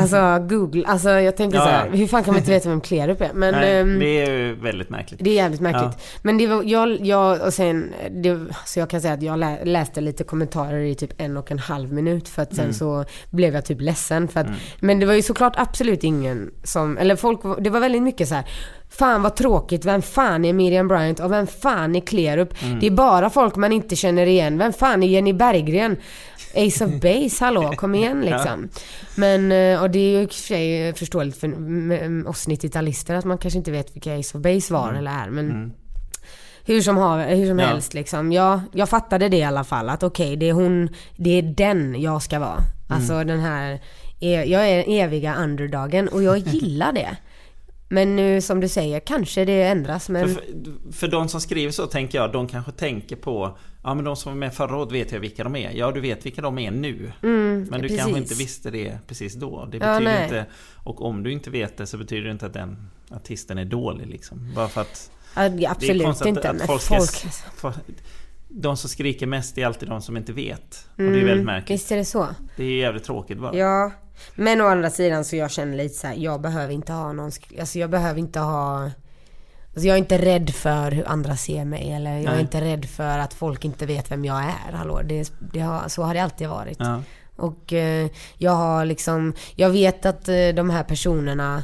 Alltså Google, alltså jag tänker Ja, så här, hur fan kan man inte veta vem Klerup är? Men Nej, ehm, det är ju väldigt märkligt. det är jävligt märkligt. Ja. Men det var, jag, jag och sen, det, så jag kan säga att jag lä, läste lite kommentarer i typ en och en halv minut för att sen Mm. så blev jag typ ledsen för att, men det var ju såklart absolut ingen som, eller folk, det var väldigt mycket så här. Fan vad tråkigt, vem fan är Miriam Bryant och vem fan är Klerup? Mm. Det är bara folk man inte känner igen. Vem fan är Jenny Berggren? Ace of Base, hallå, kom igen liksom. Men, eh, och det är ju i och för sig förståeligt för mm, oss 90-talister att man kanske inte vet vilka Ace of Base var eller är. Men hur som, har, hur som Ja. helst liksom. Jag, jag fattade det i alla fall att okej, det är hon, det är den jag ska vara. Alltså den här, e- jag är den eviga underdogen och jag gillar det. Men nu som du säger, kanske det ändras men... För, för de som skriver så tänker jag, de kanske tänker på Ja men de som var med förra året vet jag vilka de är. Ja du vet vilka de är nu. men du Mm, precis. kanske inte visste det precis då. Det Ja, betyder nej. inte... Och om du inte vet det så betyder det inte att den artisten är dålig liksom. Bara för att... Ja, absolut konstigt inte. att men folk ska... folk, få- De som skriker mest är alltid de som inte vet. Och det är väldigt märkligt. Visst är det så? Det är jävligt tråkigt bara. Ja. Men å andra sidan så jag känner lite så här, jag behöver inte ha någon, alltså jag behöver inte ha Alltså jag är inte rädd för hur andra ser mig eller jag är Nej. inte rädd för att folk inte vet vem jag är. Hallå, det, det har, så har det alltid varit. Ja. Och eh, jag har liksom, jag vet att eh, de här personerna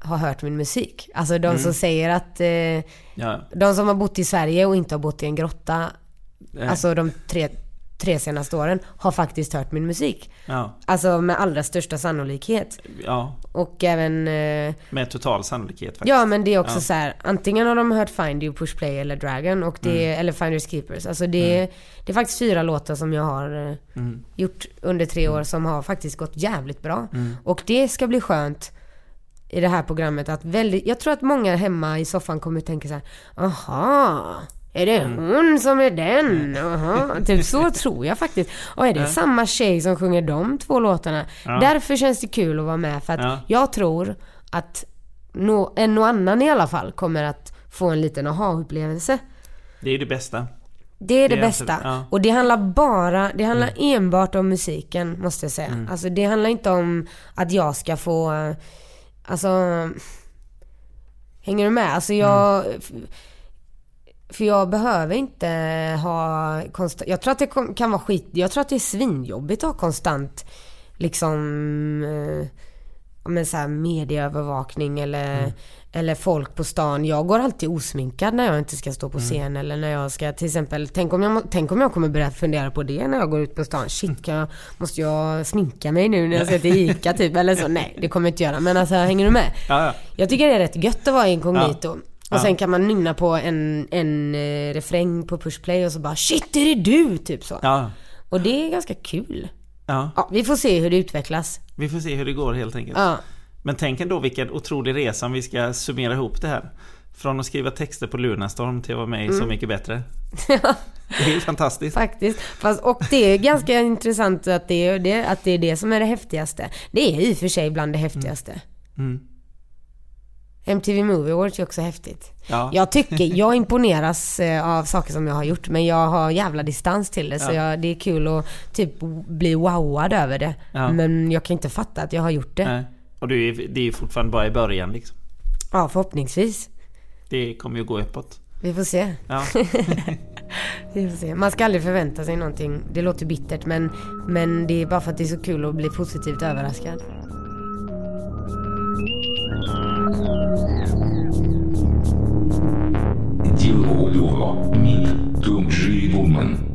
har hört min musik. Alltså de som säger att, eh, Ja. de som har bott i Sverige och inte har bott i en grotta, Nej. alltså de tre, tre senaste åren, har faktiskt hört min musik. Ja. Alltså med allra största sannolikhet. ja. Och även, eh, Med total sannolikhet faktiskt. ja men det är också Ja. så här, antingen har de hört Find You, Push Play eller Dragon och det, Mm. eller Finders Keepers. Alltså det, det är faktiskt fyra låtar som jag har eh, Mm. gjort under tre år som har faktiskt gått jävligt bra. Mm. Och det ska bli skönt i det här programmet att väldigt, jag tror att många hemma i soffan kommer att tänka så här, aha, är det Mm. hon som är den? Aha. Typ så tror jag faktiskt. Och är det samma tjej som sjunger de två låtarna? Ja. Därför känns det kul att vara med för att Ja. jag tror att nå, en och annan i alla fall kommer att få en liten aha-upplevelse. Det är det bästa. Det är det, Det är bästa. absolut- ja. Och det handlar bara, det handlar enbart om musiken måste jag säga. Alltså det handlar inte om att jag ska få, eh, alltså, hänger du med? Alltså jag, f- för jag behöver inte ha konstant, jag tror att det kan vara skit, jag tror att det är svinjobbigt att ha konstant liksom, eh, ja, men så här medieövervakning eller, eller folk på stan. Jag går alltid osminkad när jag inte ska stå på scen eller när jag ska till exempel, tänk om jag, tänk om jag kommer börja fundera på det när jag går ut på stan. Shit, kan jag, måste jag sminka mig nu när jag ska till ICA typ eller så? Nej, det kommer jag inte göra. Men alltså, hänger du med? Ja, ja. Jag tycker det är rätt gött att vara inkognito. Och sen kan man nynna på en, en eh, refräng på pushplay och så bara Shit, är det du? Typ så. Ja. Och det är ganska kul. ja. Ja, vi får se hur det utvecklas. Vi får se hur det går helt enkelt. Ja. Men tänk ändå vilken otrolig resa om vi ska summera ihop det här. Från att skriva texter på Lunarstorm till att vara med i Mm. Så Mycket Bättre. Det är fantastiskt. Faktiskt. Fast, och det är ganska intressant att det, är det, att det är det som är det häftigaste. Det är i och för sig bland det häftigaste. Mm. MTV Movie Awards är också häftigt. Ja. Jag tycker, jag imponeras eh, av saker som jag har gjort men jag har jävla distans till det så Ja. jag, det är kul att typ bli wowad över det. Ja. Men jag kan inte fatta att jag har gjort det. Nej. Och det är, det är fortfarande bara i början liksom. Ja, förhoppningsvis. Det kommer ju gå uppåt. Vi får se. Ja. Vi får se. Man ska aldrig förvänta sig någonting. Det låter bittert men, men det är bara för att det är så kul att bli positivt överraskad. Дилгулюва. Мид. Тумджи Вумен.